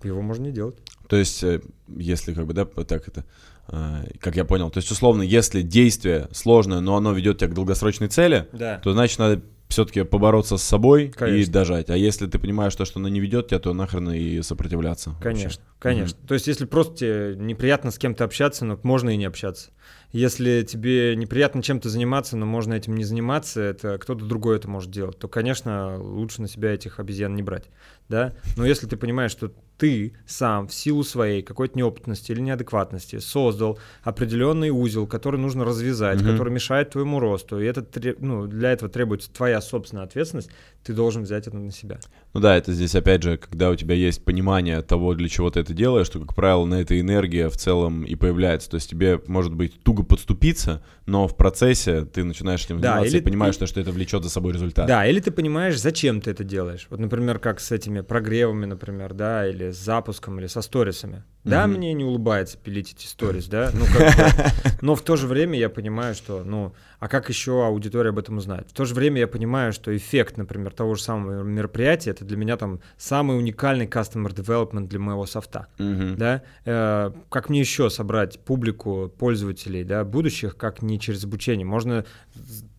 его можно не делать. То есть, э, если как бы, да, так это, э, как я понял, то есть, условно, если действие сложное, но оно ведет тебя к долгосрочной цели, да. то значит надо все-таки побороться с собой конечно. и дожать. А если ты понимаешь, то, что оно не ведет тебя, то нахрен и сопротивляться. Конечно, вообще. конечно. Mm-hmm. То есть, если просто тебе неприятно с кем-то общаться, но можно и не общаться. Если тебе неприятно чем-то заниматься, но можно этим не заниматься, это кто-то другой это может делать, то, конечно, лучше на себя этих обезьян не брать. Да? Но если ты понимаешь, что ты сам в силу своей какой-то неопытности или неадекватности создал определенный узел, который нужно развязать, mm-hmm. который мешает твоему росту, и это, ну, для этого требуется твоя собственная ответственность, ты должен взять это на себя. Ну да, это здесь опять же, когда у тебя есть понимание того, для чего ты это делаешь, что, как правило, на этой энергия в целом и появляется. То есть тебе может быть туго подступиться, но в процессе ты начинаешь этим да, заниматься или... и понимаешь, что, что это влечет за собой результат. Да, или ты понимаешь, зачем ты это делаешь. Вот, например, как с этими прогревами, например, да, или с запуском, или со сторисами. Да, mm-hmm. мне не улыбается пилить эти сторис, да, ну как но в то же время я понимаю, что, ну, а как еще аудитория об этом узнает? В то же время я понимаю, что эффект, например, того же самого мероприятия, это для меня там самый уникальный customer development для моего софта, mm-hmm. да, э, как мне еще собрать публику пользователей, да, будущих, как не через обучение, можно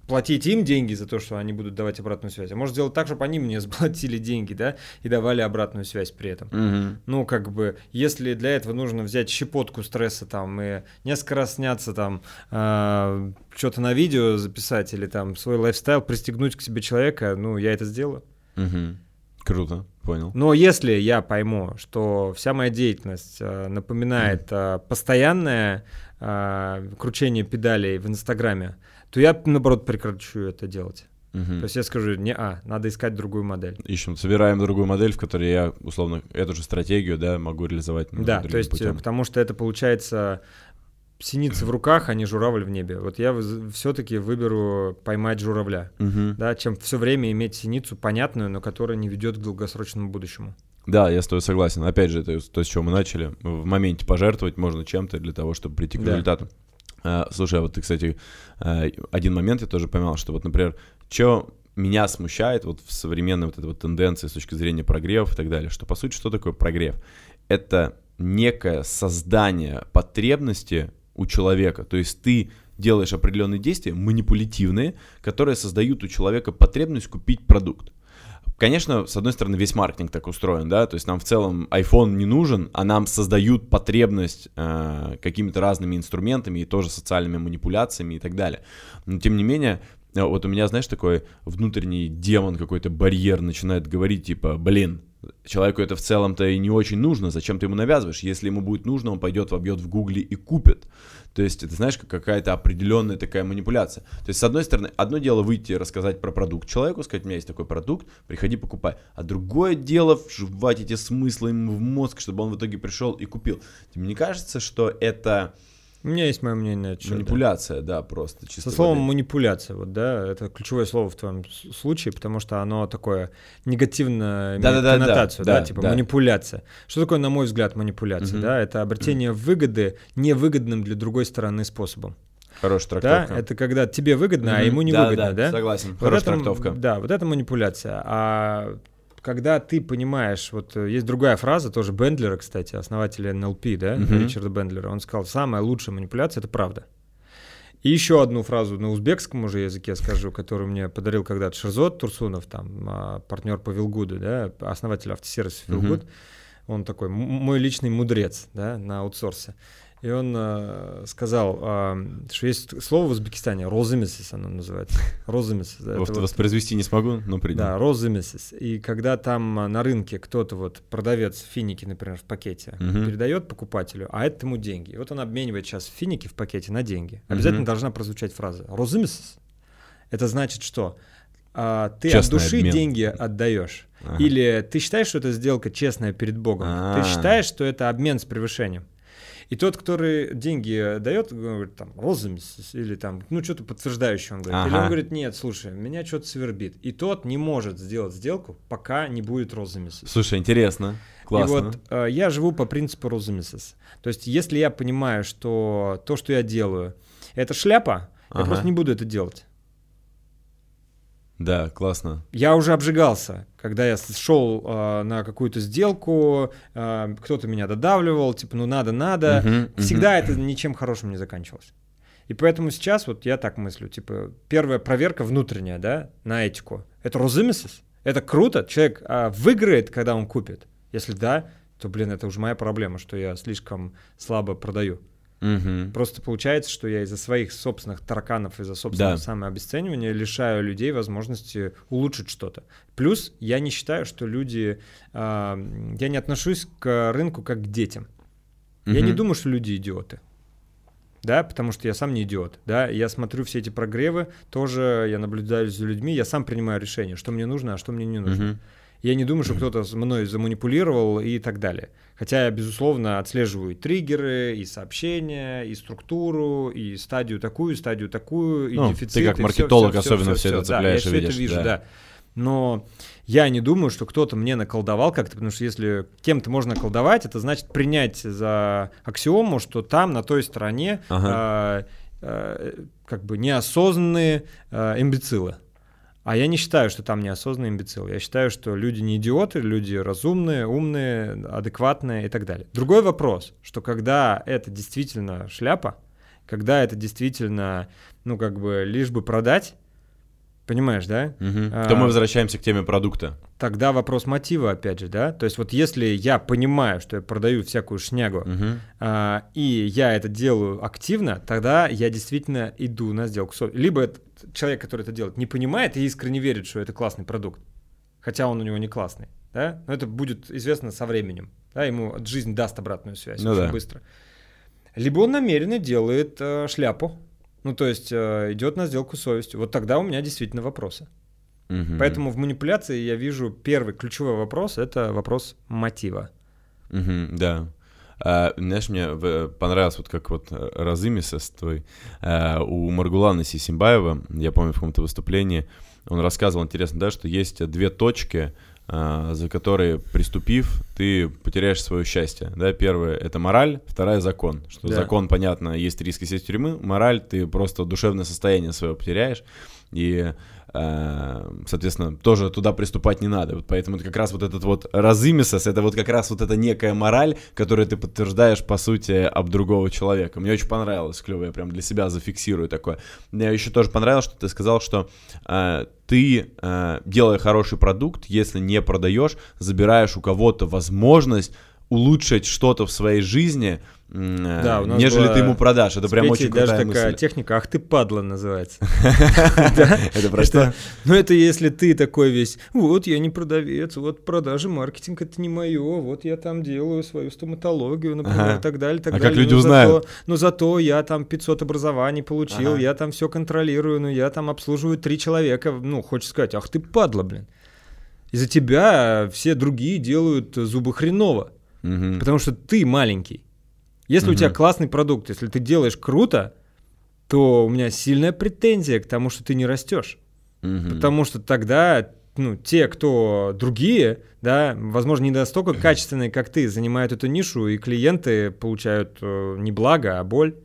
платить им деньги за то, что они будут давать обратную связь. А может сделать так, чтобы они мне заплатили деньги, да, и давали обратную связь при этом. Угу. Ну, как бы, если для этого нужно взять щепотку стресса там и несколько раз сняться там, э, что-то на видео записать или там свой лайфстайл пристегнуть к себе человека, ну, я это сделаю. Угу. Круто, понял. Но если я пойму, что вся моя деятельность э, напоминает э, постоянное э, кручение педалей в Инстаграме, то я, наоборот, прекращу это делать. Угу. То есть я скажу, не а, надо искать другую модель. Ищем, собираем другую модель, в которой я, условно, эту же стратегию, да, могу реализовать. Да, то есть, путем. потому что это получается синицы в руках, а не журавль в небе. Вот я все-таки выберу поймать журавля, угу. да, чем все время иметь синицу понятную, но которая не ведет к долгосрочному будущему. Да, я с тобой согласен. Опять же, это то, с чего мы начали. В моменте пожертвовать можно чем-то для того, чтобы прийти к да. результату. А, слушай, а вот ты, кстати, а, один момент я тоже поймал, что вот, например, что меня смущает вот в современной вот этой вот тенденции с точки зрения прогревов и так далее, что по сути что такое прогрев? Это некое создание потребности у человека, то есть ты делаешь определенные действия манипулятивные, которые создают у человека потребность купить продукт. Конечно, с одной стороны, весь маркетинг так устроен, да, то есть нам в целом iPhone не нужен, а нам создают потребность э, какими-то разными инструментами и тоже социальными манипуляциями и так далее. Но тем не менее, э, вот у меня, знаешь, такой внутренний демон, какой-то барьер начинает говорить, типа, блин, человеку это в целом-то и не очень нужно, зачем ты ему навязываешь? Если ему будет нужно, он пойдет, вобьет в гугле и купит. То есть, это знаешь, как какая-то определенная такая манипуляция. То есть, с одной стороны, одно дело выйти и рассказать про продукт человеку, сказать, у меня есть такой продукт, приходи, покупай. А другое дело вживать эти смыслы ему в мозг, чтобы он в итоге пришел и купил. Тебе не кажется, что это у меня есть мое мнение. Что, Манипуляция, да, да просто. Чисто Со словом воды. манипуляция, вот, да, это ключевое слово в твоем случае, потому что оно такое негативно да, имеет да, коннотацию, да, да, да типа да. манипуляция. Что такое, на мой взгляд, манипуляция, угу. да? Это обретение угу. выгоды невыгодным для другой стороны способом. Хорошая трактовка. Да, это когда тебе выгодно, mm-hmm. а ему не да, выгодно, да? да? Согласен. Хорошая вот трактовка. Да, вот это манипуляция. А когда ты понимаешь, вот э, есть другая фраза, тоже Бендлера, кстати, основателя НЛП, да, mm-hmm. Ричарда Бендлера, он сказал, самая лучшая манипуляция — это правда. И еще одну фразу на узбекском уже языке скажу, которую мне подарил когда-то Шерзот Турсунов, там, а, партнер по Вилгуду, да, основатель автосервиса Вилгуд. Mm-hmm. Он такой мой личный мудрец, да, на аутсорсе. И он э, сказал, э, что есть слово в Узбекистане, розымисис оно называется. Розымисис. Да, вот воспроизвести не смогу, но принял. Да, розымисис. И когда там на рынке кто-то, вот продавец финики, например, в пакете, угу. передает покупателю, а это ему деньги. И вот он обменивает сейчас финики в пакете на деньги. Обязательно угу. должна прозвучать фраза розымисис. Это значит что? А, ты Честный от души обмен. деньги отдаешь. Ага. Или ты считаешь, что это сделка честная перед Богом? А-а-а. Ты считаешь, что это обмен с превышением? И тот, который деньги дает, говорит, там, розами, или там, ну, что-то подтверждающее он говорит. Ага. Или он говорит, нет, слушай, меня что-то свербит. И тот не может сделать сделку, пока не будет розамисис. Слушай, интересно. Классно. И вот э, я живу по принципу розамисис. То есть, если я понимаю, что то, что я делаю, это шляпа, ага. я просто не буду это делать. Да, классно. Я уже обжигался, когда я шел э, на какую-то сделку, э, кто-то меня додавливал, типа, ну надо, надо. Uh-huh, Всегда uh-huh. это ничем хорошим не заканчивалось. И поэтому сейчас вот я так мыслю, типа, первая проверка внутренняя, да, на этику. Это розымисис. Это круто. Человек а, выиграет, когда он купит. Если да, то, блин, это уже моя проблема, что я слишком слабо продаю. Угу. Просто получается, что я из-за своих собственных тараканов, из-за собственного да. самообесценивания лишаю людей возможности улучшить что-то. Плюс я не считаю, что люди... Э, я не отношусь к рынку как к детям. Угу. Я не думаю, что люди идиоты. Да, потому что я сам не идиот, да, я смотрю все эти прогревы, тоже я наблюдаю за людьми, я сам принимаю решение, что мне нужно, а что мне не нужно. Угу. Я не думаю, что кто-то мной заманипулировал и так далее. Хотя я, безусловно, отслеживаю и триггеры, и сообщения, и структуру, и стадию такую, стадию такую, и ну, дефицит. Ты как маркетолог все, все, особенно все, все, все это цепляешь да, я и видишь. это вижу, да. да. Но я не думаю, что кто-то мне наколдовал как-то, потому что если кем-то можно колдовать, это значит принять за аксиому, что там, на той стороне, ага. э, э, как бы неосознанные э, имбецилы. А я не считаю, что там неосознанный имбецил. Я считаю, что люди не идиоты, люди разумные, умные, адекватные и так далее. Другой вопрос, что когда это действительно шляпа, когда это действительно, ну, как бы, лишь бы продать, Понимаешь, да? Угу. А, То мы возвращаемся к теме продукта. Тогда вопрос мотива, опять же, да? То есть вот если я понимаю, что я продаю всякую шнягу, угу. а, и я это делаю активно, тогда я действительно иду на сделку. Либо человек, который это делает, не понимает и искренне верит, что это классный продукт, хотя он у него не классный, да? Но это будет известно со временем, да? Ему жизнь даст обратную связь ну очень да. быстро. Либо он намеренно делает э, шляпу, ну, то есть э, идет на сделку совестью. Вот тогда у меня действительно вопросы. Угу. Поэтому в манипуляции я вижу первый ключевой вопрос это вопрос мотива. Угу, да. А, знаешь, мне понравилось вот как вот э, разымисос твой. А, у Маргулана Сисимбаева, я помню в каком-то выступлении, он рассказывал, интересно, да, что есть две точки, за которые, приступив, ты потеряешь свое счастье. Да, первое — это мораль, вторая — закон. Что да. закон, понятно, есть риск сесть в тюрьмы, мораль — ты просто душевное состояние свое потеряешь, и Э, соответственно, тоже туда приступать не надо. Вот поэтому как раз вот этот вот разымисос, это вот как раз вот эта некая мораль, которую ты подтверждаешь, по сути, об другого человека. Мне очень понравилось, клево, я прям для себя зафиксирую такое. Мне еще тоже понравилось, что ты сказал, что э, ты, э, делая хороший продукт, если не продаешь, забираешь у кого-то возможность улучшить что-то в своей жизни, Да, у нас нежели была ты ему продашь. Это прям очень даже крутая такая мысль. техника, ах ты падла называется. Это про что? Ну это если ты такой весь, вот я не продавец, вот продажи, маркетинг это не мое, вот я там делаю свою стоматологию, например, и так далее, А как люди узнают? Ну зато я там 500 образований получил, я там все контролирую, ну я там обслуживаю три человека, ну хочешь сказать, ах ты падла, блин. Из-за тебя все другие делают зубы хреново. Мгм. Потому что ты маленький. Если у тебя классный продукт, если ты делаешь круто, то у меня сильная претензия к тому, что ты не растешь. Мгм. Потому что тогда ну, те, кто другие, да, возможно, не настолько качественные, как ты, занимают эту нишу, и клиенты получают э, не благо, а боль.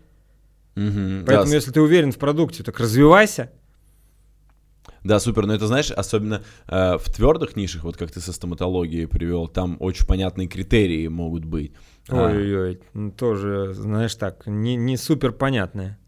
Мгм. Поэтому, Да, если ты уверен в продукте, так развивайся. Да, супер. Но это, знаешь, особенно э, в твердых нишах, вот как ты со стоматологией привел, там очень понятные критерии могут быть. А, Ой-ой-ой, ну, тоже, знаешь, так, не, не супер понятное.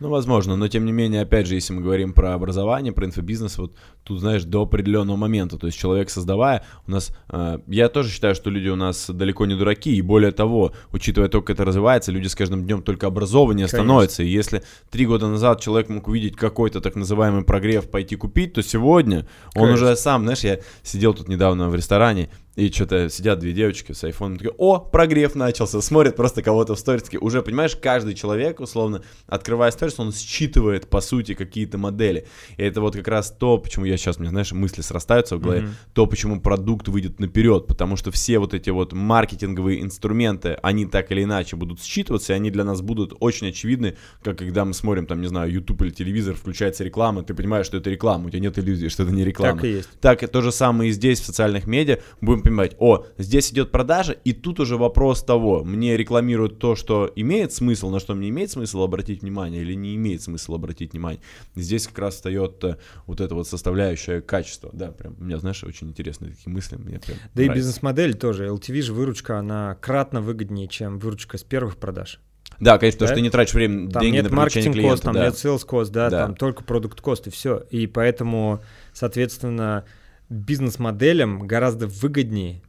Ну, возможно, но тем не менее, опять же, если мы говорим про образование, про инфобизнес, вот тут, знаешь, до определенного момента, то есть человек создавая, у нас, э, я тоже считаю, что люди у нас далеко не дураки, и более того, учитывая то, как это развивается, люди с каждым днем только образованнее Конечно. становятся, и если три года назад человек мог увидеть какой-то так называемый прогрев пойти купить, то сегодня он Конечно. уже сам, знаешь, я сидел тут недавно в ресторане, и что-то сидят две девочки с айфоном, такие, о, прогрев начался, смотрят просто кого-то в сторис, такие, уже, понимаешь, каждый человек, условно, открывая сторис, он считывает, по сути, какие-то модели. И это вот как раз то, почему я сейчас, мне, знаешь, мысли срастаются в голове, Мгм. то, почему продукт выйдет наперед, потому что все вот эти вот маркетинговые инструменты, они так или иначе будут считываться, и они для нас будут очень очевидны, как когда мы смотрим, там, не знаю, YouTube или телевизор, включается реклама, ты понимаешь, что это реклама, у тебя нет иллюзии, что это не реклама. Так и есть. Так и то же самое и здесь, в социальных медиа. Будем понимать, о, здесь идет продажа, и тут уже вопрос того, мне рекламируют то, что имеет смысл, на что мне имеет смысл обратить внимание, или не имеет смысла обратить внимание. Здесь как раз встает э, вот эта вот составляющая качества. Да, прям, у меня, знаешь, очень интересные такие мысли. Мне прям Да и нравится. бизнес-модель тоже. LTV же выручка, она кратно выгоднее, чем выручка с первых продаж. Да, конечно, потому Да? что ты не тратишь время, Там деньги нет на маркетинг клиента. кост, там да. нет sales кост, да, Да. там только продукт кост и все. И поэтому, соответственно, бизнес-моделям гораздо выгоднее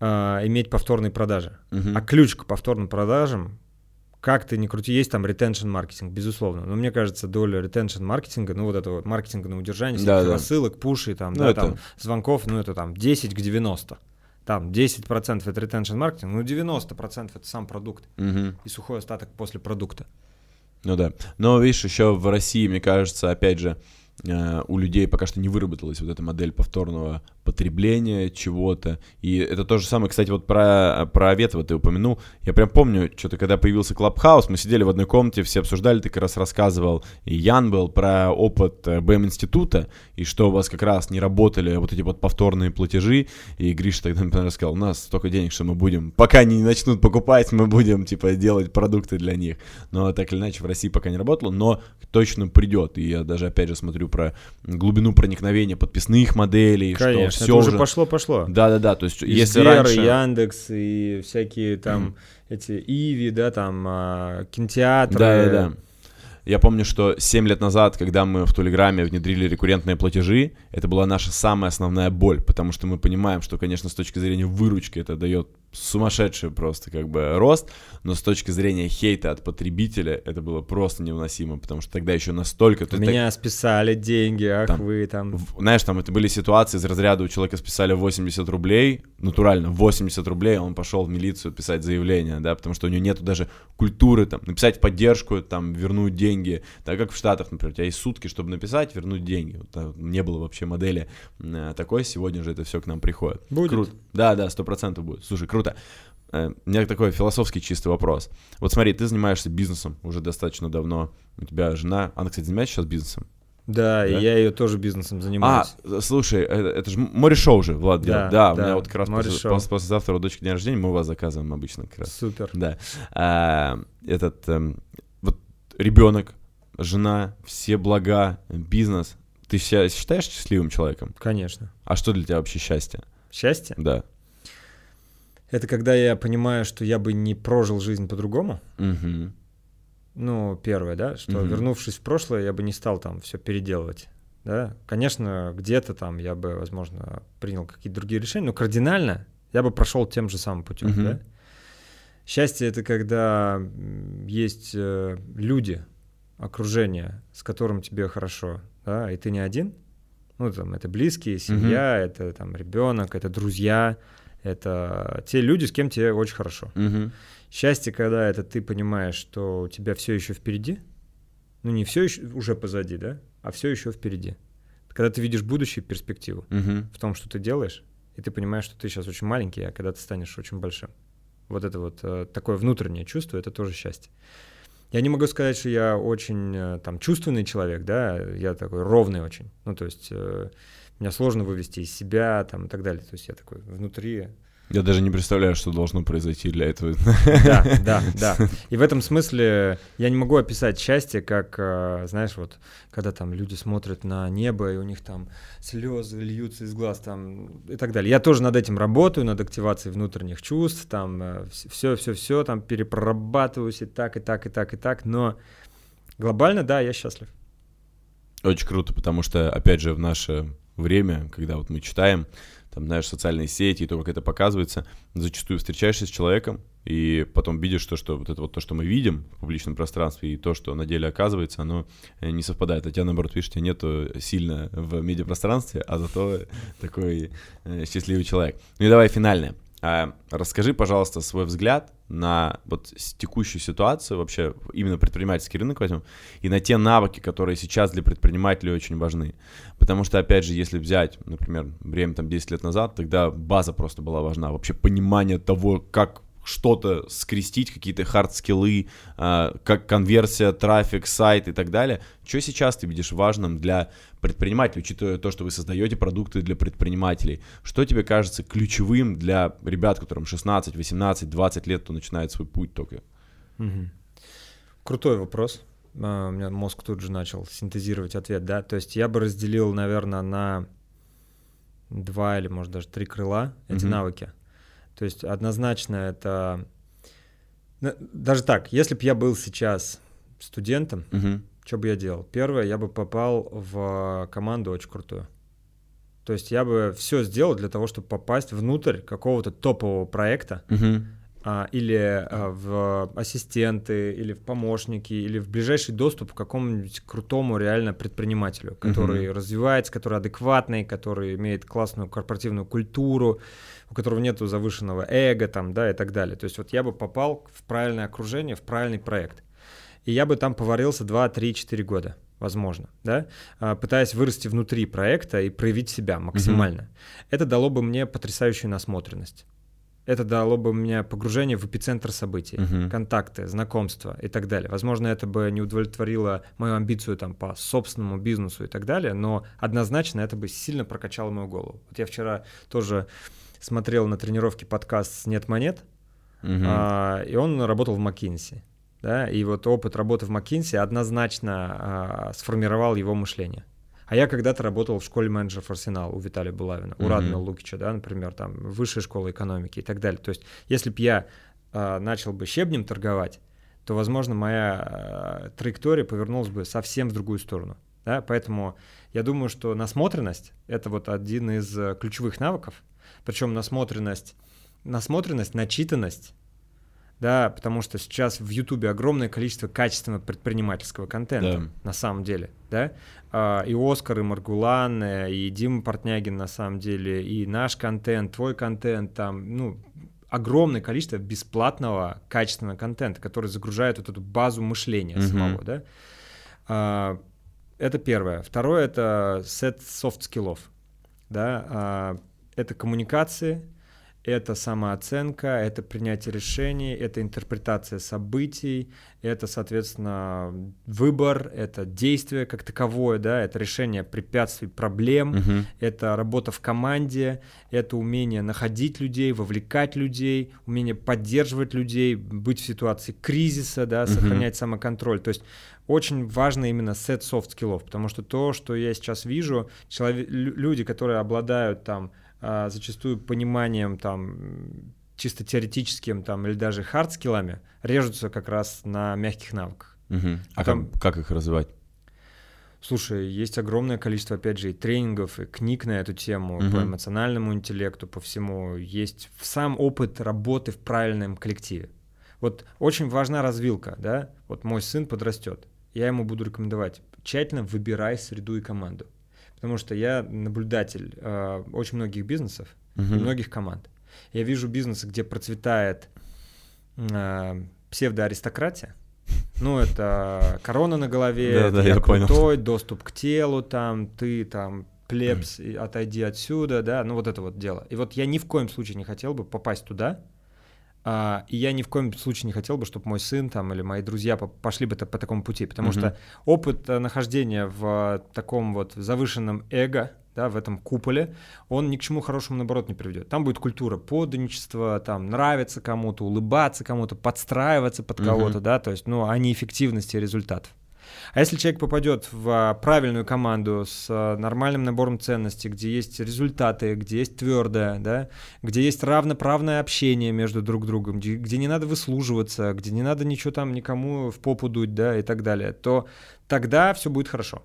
а, иметь повторные продажи. Мгм. А ключ к повторным продажам, как ты ни крути, есть там ретеншн маркетинг, безусловно. Но мне кажется, доля ретеншн маркетинга, ну вот это вот маркетинга на удержание, всяких Да, да. рассылок, пуши, там, Ну, да, это- там, звонков, ну это там 10 к 90. Там 10% это ретеншн маркетинг, ну 90% это сам продукт Мгм. и сухой остаток после продукта. Ну да. Но видишь, еще в России, мне кажется, опять же, э, у людей пока что не выработалась вот эта модель повторного потребления чего-то. И это то же самое, кстати, вот про, про Аветова ты упомянул. Я прям помню, что-то когда появился Клабхаус, мы сидели в одной комнате, все обсуждали, ты как раз рассказывал, и Ян был про опыт э, БМ-института, и что у вас как раз не работали вот эти вот повторные платежи, и Гриша тогда например, сказал, у нас столько денег, что мы будем, пока они не начнут покупать, мы будем, типа, делать продукты для них. Но так или иначе в России пока не работало, но точно придет. И я даже, опять же, смотрю про глубину проникновения подписных моделей, Конечно, что это все уже пошло-пошло. Да-да-да, то есть И если Сбер, раньше... Яндекс, и всякие там эти Иви, да, там а, кинотеатры. Да-да-да. Я помню, что 7 лет назад, когда мы в Телеграме внедрили рекуррентные платежи, это была наша самая основная боль, потому что мы понимаем, что, конечно, с точки зрения выручки это дает сумасшедший просто как бы рост, но с точки зрения хейта от потребителя это было просто невыносимо, потому что тогда еще настолько... Есть меня списали деньги, ах Там вы там. В- Знаешь, там это были ситуации из разряда у человека списали 80 рублей, натурально 80 рублей, а он пошел в милицию писать заявление, да, потому что у него нету даже культуры там написать поддержку, там вернуть деньги, так как в Штатах, например, у тебя есть сутки, чтобы написать, вернуть деньги. Вот, а, не было вообще модели э, такой, сегодня же это все к нам приходит. Будет. Круто. Да, да, сто процентов будет. Слушай, круто. Э, У меня такой философский чистый вопрос. Вот смотри, ты занимаешься бизнесом уже достаточно давно. У тебя жена, она, кстати, занимается сейчас бизнесом? Да, Да? я ее тоже бизнесом А, занимаюсь. слушай, это, это же море-шоу же, Влад Да, делает. Да, у да, меня вот как раз после, после- послезавтра у дочки день рождения, мы вас заказываем обычно как раз. Супер. Да. А, этот, эм, вот ребенок, жена, все блага, бизнес. Ты себя считаешь счастливым человеком? Конечно. А что для тебя вообще счастье? Счастье Да. — это когда я понимаю, что я бы не прожил жизнь по-другому. Мгм. Ну, первое, да, что Мгм. вернувшись в прошлое, я бы не стал там все переделывать. Да, конечно, где-то там я бы, возможно, принял какие-то другие решения, но кардинально Я бы прошел тем же самым путем, Мгм. да? Счастье это когда есть э, люди, окружение, с которым тебе хорошо, да, и ты не один. Ну, там, это близкие, семья, это там ребенок, это друзья, это те люди, с кем тебе очень хорошо. Мгм. Счастье, когда это ты понимаешь, что у тебя все еще впереди. Ну, не все еще уже позади, да, а все еще впереди. Когда ты видишь будущее, перспективу Мгм. в том, что ты делаешь, и ты понимаешь, что ты сейчас очень маленький, а когда ты станешь очень большим. Вот это вот э, такое внутреннее чувство, это тоже счастье. Я не могу сказать, что я очень э, там чувственный человек, да, я такой ровный очень. Ну, то есть э, меня сложно вывести из себя там и так далее. То есть я такой внутри Я даже не представляю, что должно произойти для этого. да, да, да. И в этом смысле я не могу описать счастье, как, э, знаешь, вот, когда там люди смотрят на небо, и у них там слезы льются из глаз, там, и так далее. Я тоже над этим работаю, над активацией внутренних чувств, там, все-все-все, там, перепрорабатываюсь и так, и так, и так, и так, но глобально, да, я счастлив. Очень круто, потому что, опять же, в наше время, когда вот мы читаем, там, знаешь, социальные сети и то, как это показывается, зачастую встречаешься с человеком, и потом видишь то, что вот это вот то, что мы видим в публичном пространстве, и то, что на деле оказывается, оно э, не совпадает. А тебя, наоборот, видишь, тебя нету сильно в медиапространстве, а зато такой э, счастливый человек. Ну и давай финальное. А, расскажи, пожалуйста, свой взгляд на вот текущую ситуацию, вообще именно предпринимательский рынок возьмем, и на те навыки, которые сейчас для предпринимателей очень важны. Потому что, опять же, если взять, например, время там 10 лет назад, тогда база просто была важна, вообще понимание того, как что-то скрестить, какие-то хард-скиллы, а, как конверсия, трафик, сайт и так далее. Что сейчас ты видишь важным для предпринимателей, учитывая то, что вы создаете продукты для предпринимателей? Что тебе кажется ключевым для ребят, которым 16, 18, 20 лет, кто начинает свой путь только? Мгм. Крутой вопрос. А, У меня мозг тут же начал синтезировать ответ, да. То есть я бы разделил, наверное, на два или, может, даже три крыла эти Мгм. навыки. То есть однозначно это... на- Даже так, если бы я был сейчас студентом, Мгм. что бы я делал? Первое, я бы попал в команду очень крутую. То есть я бы все сделал для того, чтобы попасть внутрь какого-то топового проекта, Мгм. а, или а, в ассистенты, или в помощники, или в ближайший доступ к какому-нибудь крутому реально предпринимателю, который развивается, который адекватный, который имеет классную корпоративную культуру, у которого нет завышенного эго там, да, и так далее. То есть вот я бы попал в правильное окружение, в правильный проект. И я бы там поварился 2, 3, 4 года, возможно, да, а, пытаясь вырасти внутри проекта и проявить себя максимально. Это дало бы мне потрясающую насмотренность. Это дало бы мне погружение в эпицентр событий, Мгм. контакты, знакомства и так далее. Возможно, это бы не удовлетворило мою амбицию там по собственному бизнесу и так далее, но однозначно это бы сильно прокачало мою голову. Вот я вчера тоже смотрел на тренировке подкаст «Нет монет», Мгм. а, и он работал в McKinsey. Да, и вот опыт работы в McKinsey однозначно а, сформировал его мышление. А я когда-то работал в школе менеджеров Арсенал у Виталия Булавина, у Мгм. Радмила Лукича, да, например, там высшая школа экономики и так далее. То есть, если бы я а, начал бы щебнем торговать, то, возможно, моя а, траектория повернулась бы совсем в другую сторону. Да? Поэтому я думаю, что насмотренность — это вот один из э, ключевых навыков. Причем насмотренность, насмотренность, начитанность, да, потому что сейчас в Ютубе огромное количество качественного предпринимательского контента, Да. на самом деле, да, А, и Оскар, и Маргулан, э, и Дима Портнягин, на самом деле, и наш контент, твой контент, там, ну, огромное количество бесплатного качественного контента, который загружает вот эту базу мышления Мгм. самого, да. А, Это первое. Второе — это сет софт-скиллов, да, а, это коммуникации, это самооценка, это принятие решений, это интерпретация событий, это, соответственно, выбор, это действие как таковое, да, это решение препятствий, проблем, Мгм. это работа в команде, это умение находить людей, вовлекать людей, умение поддерживать людей, быть в ситуации кризиса, да, сохранять самоконтроль. То есть очень важно именно сет софт-скиллов, потому что то, что я сейчас вижу, челове- лю- люди, которые обладают там зачастую пониманием там чисто теоретическим там или даже хард-скиллами, режутся как раз на мягких навыках. Мгм. А Там- как, как их развивать? Слушай, есть огромное количество, опять же, и тренингов, и книг на эту тему uh-huh. по эмоциональному интеллекту, по всему. Есть сам опыт работы в правильном коллективе. Вот очень важна развилка, да. Вот мой сын подрастет, я ему буду рекомендовать тщательно выбирай среду и команду, потому что я наблюдатель э, очень многих бизнесов uh-huh. и многих команд. Я вижу бизнесы, где процветает э, псевдоаристократия, ну, это корона на голове, да, да, я, крутой, понял. доступ к телу, там, ты там плебс, отойди отсюда, да, ну вот это вот дело. И вот я ни в коем случае не хотел бы попасть туда, а, и я ни в коем случае не хотел бы, чтобы мой сын там или мои друзья пошли бы по, такому пути, потому mm-hmm. что опыт э, нахождения в таком вот завышенном эго, да, в этом куполе, он ни к чему хорошему, наоборот, не приведет. Там будет культура подданничества, там нравится кому-то, улыбаться кому-то, подстраиваться под кого-то, да, то есть, ну, а не эффективности результатов. А если человек попадет в а, правильную команду с а, нормальным набором ценностей, где есть результаты, где есть твердое, да, где есть равноправное общение между друг другом, где, где не надо выслуживаться, где не надо ничего там никому в попу дуть, да, и так далее, то тогда все будет хорошо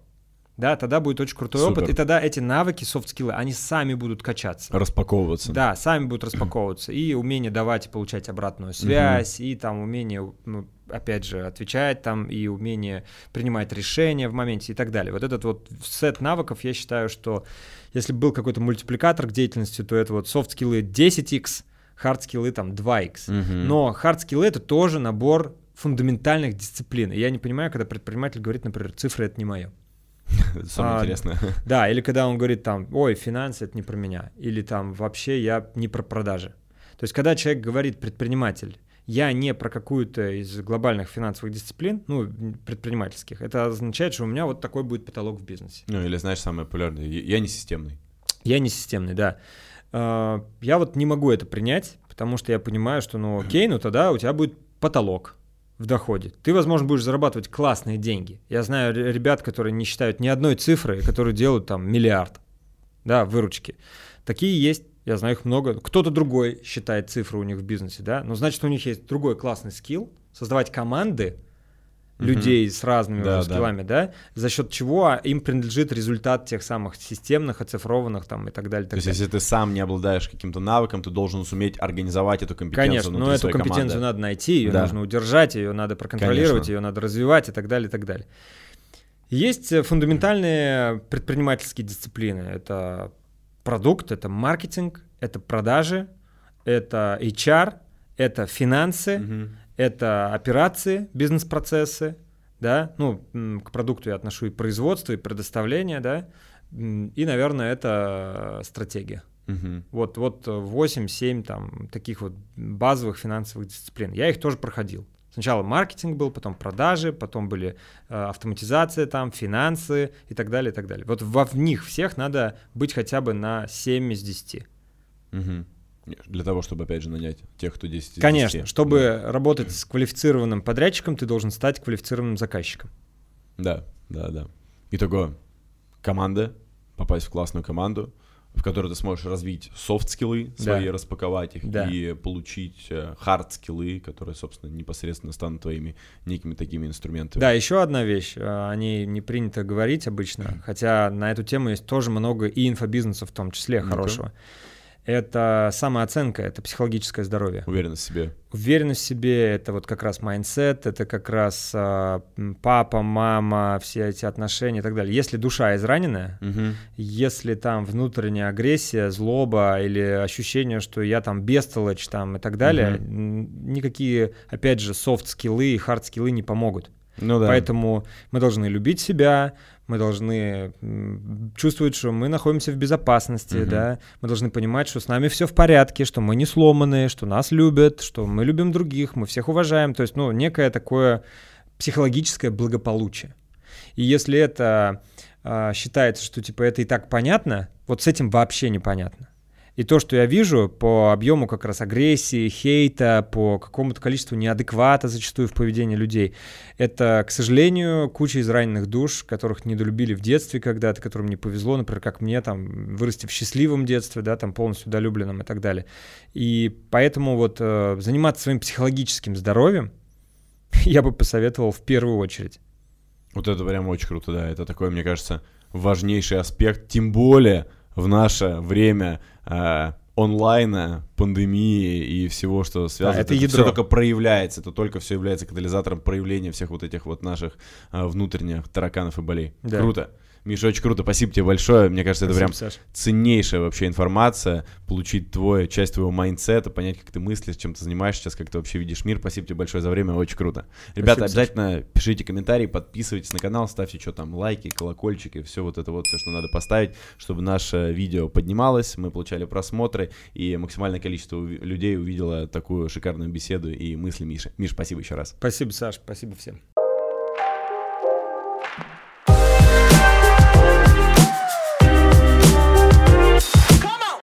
да, тогда будет очень крутой Супер. опыт, и тогда эти навыки, софт-скиллы, они сами будут качаться. Распаковываться. Да, сами будут распаковываться. И умение давать и получать обратную связь, и там умение, ну, опять же, отвечать там, и умение принимать решения в моменте и так далее. Вот этот вот сет навыков, я считаю, что если был какой-то мультипликатор к деятельности, то это вот софт-скиллы 10x, хард-скиллы там 2x. Угу. Но хард-скиллы — это тоже набор фундаментальных дисциплин. И я не понимаю, когда предприниматель говорит, например, цифры — это не мое. Самое а, интересное. Да, или когда он говорит там, ой, финансы это не про меня, или там вообще я не про продажи. То есть, когда человек говорит, предприниматель, я не про какую-то из глобальных финансовых дисциплин, ну, предпринимательских, это означает, что у меня вот такой будет потолок в бизнесе. Ну, или, знаешь, самое популярное, я не системный. Я не системный, да. А, я вот не могу это принять, потому что я понимаю, что, ну, окей, ну тогда у тебя будет потолок в доходе. Ты, возможно, будешь зарабатывать классные деньги. Я знаю ребят, которые не считают ни одной цифры, которые делают там миллиард, да, выручки. Такие есть, я знаю их много. Кто-то другой считает цифры у них в бизнесе, да, но значит, у них есть другой классный скилл, создавать команды, людей mm-hmm. с разными да, скиллами, да. да, за счет чего им принадлежит результат тех самых системных, оцифрованных там и так далее. Так То есть, далее. если ты сам не обладаешь каким-то навыком, ты должен суметь организовать эту компетенцию. Конечно, но эту компетенцию команды. надо найти, ее да. нужно удержать, ее надо проконтролировать, Конечно. ее надо развивать и так далее, и так далее. Есть э, фундаментальные предпринимательские дисциплины. Это продукт, это маркетинг, это продажи, это HR, это финансы, угу это операции, бизнес-процессы, да, ну, к продукту я отношу и производство, и предоставление, да, и, наверное, это стратегия. Угу. Вот, вот 8-7 там таких вот базовых финансовых дисциплин. Я их тоже проходил. Сначала маркетинг был, потом продажи, потом были э, автоматизация, там, финансы и так далее, и так далее. Вот во в них всех надо быть хотя бы на 7 из 10. Угу. Для того, чтобы, опять же, нанять тех, кто 10 из Конечно, чтобы да. работать с квалифицированным подрядчиком, ты должен стать квалифицированным заказчиком. Да, да, да. Итого, команда, попасть в классную команду, в которой ты сможешь развить софт-скиллы свои, да. распаковать их да. и получить хард-скиллы, э, которые, собственно, непосредственно станут твоими некими такими инструментами. Да, еще одна вещь, э, о ней не принято говорить обычно, хотя на эту тему есть тоже много и инфобизнеса в том числе хорошего это самооценка, это психологическое здоровье. Уверенность в себе. Уверенность в себе, это вот как раз mindset, это как раз а, папа, мама, все эти отношения и так далее. Если душа израненная, угу. если там внутренняя агрессия, злоба или ощущение, что я там бестолочь там и так далее, угу. никакие, опять же, софт-скиллы и хард-скиллы не помогут. Ну да. Поэтому мы должны любить себя, мы должны чувствовать, что мы находимся в безопасности, угу. да, мы должны понимать, что с нами все в порядке, что мы не сломаны, что нас любят, что мы любим других, мы всех уважаем, то есть, ну, некое такое психологическое благополучие. И если это э, считается, что типа это и так понятно, вот с этим вообще непонятно. И то, что я вижу по объему как раз агрессии, хейта, по какому-то количеству неадеквата зачастую в поведении людей, это, к сожалению, куча израненных душ, которых недолюбили в детстве когда-то, которым не повезло, например, как мне, там, вырасти в счастливом детстве, да, там, полностью долюбленном и так далее. И поэтому вот э, заниматься своим психологическим здоровьем я бы посоветовал в первую очередь. Вот это прям очень круто, да. Это такой, мне кажется, важнейший аспект, тем более в наше время онлайна, пандемии и всего, что связано. Да, это, это все только проявляется, это только все является катализатором проявления всех вот этих вот наших э, внутренних тараканов и болей. Да. Круто. Миша, очень круто, спасибо тебе большое. Мне кажется, спасибо, это прям Саш. ценнейшая вообще информация, получить твой, часть твоего майндсета, понять, как ты мыслишь, чем ты занимаешься сейчас, как ты вообще видишь мир. Спасибо тебе большое за время, очень круто. Ребята, спасибо, обязательно Саша. пишите комментарии, подписывайтесь на канал, ставьте что там, лайки, колокольчики, все вот это вот, все, что надо поставить, чтобы наше видео поднималось, мы получали просмотры, и максимальное количество людей увидело такую шикарную беседу и мысли Миши. Миш, спасибо еще раз. Спасибо, Саш, спасибо всем.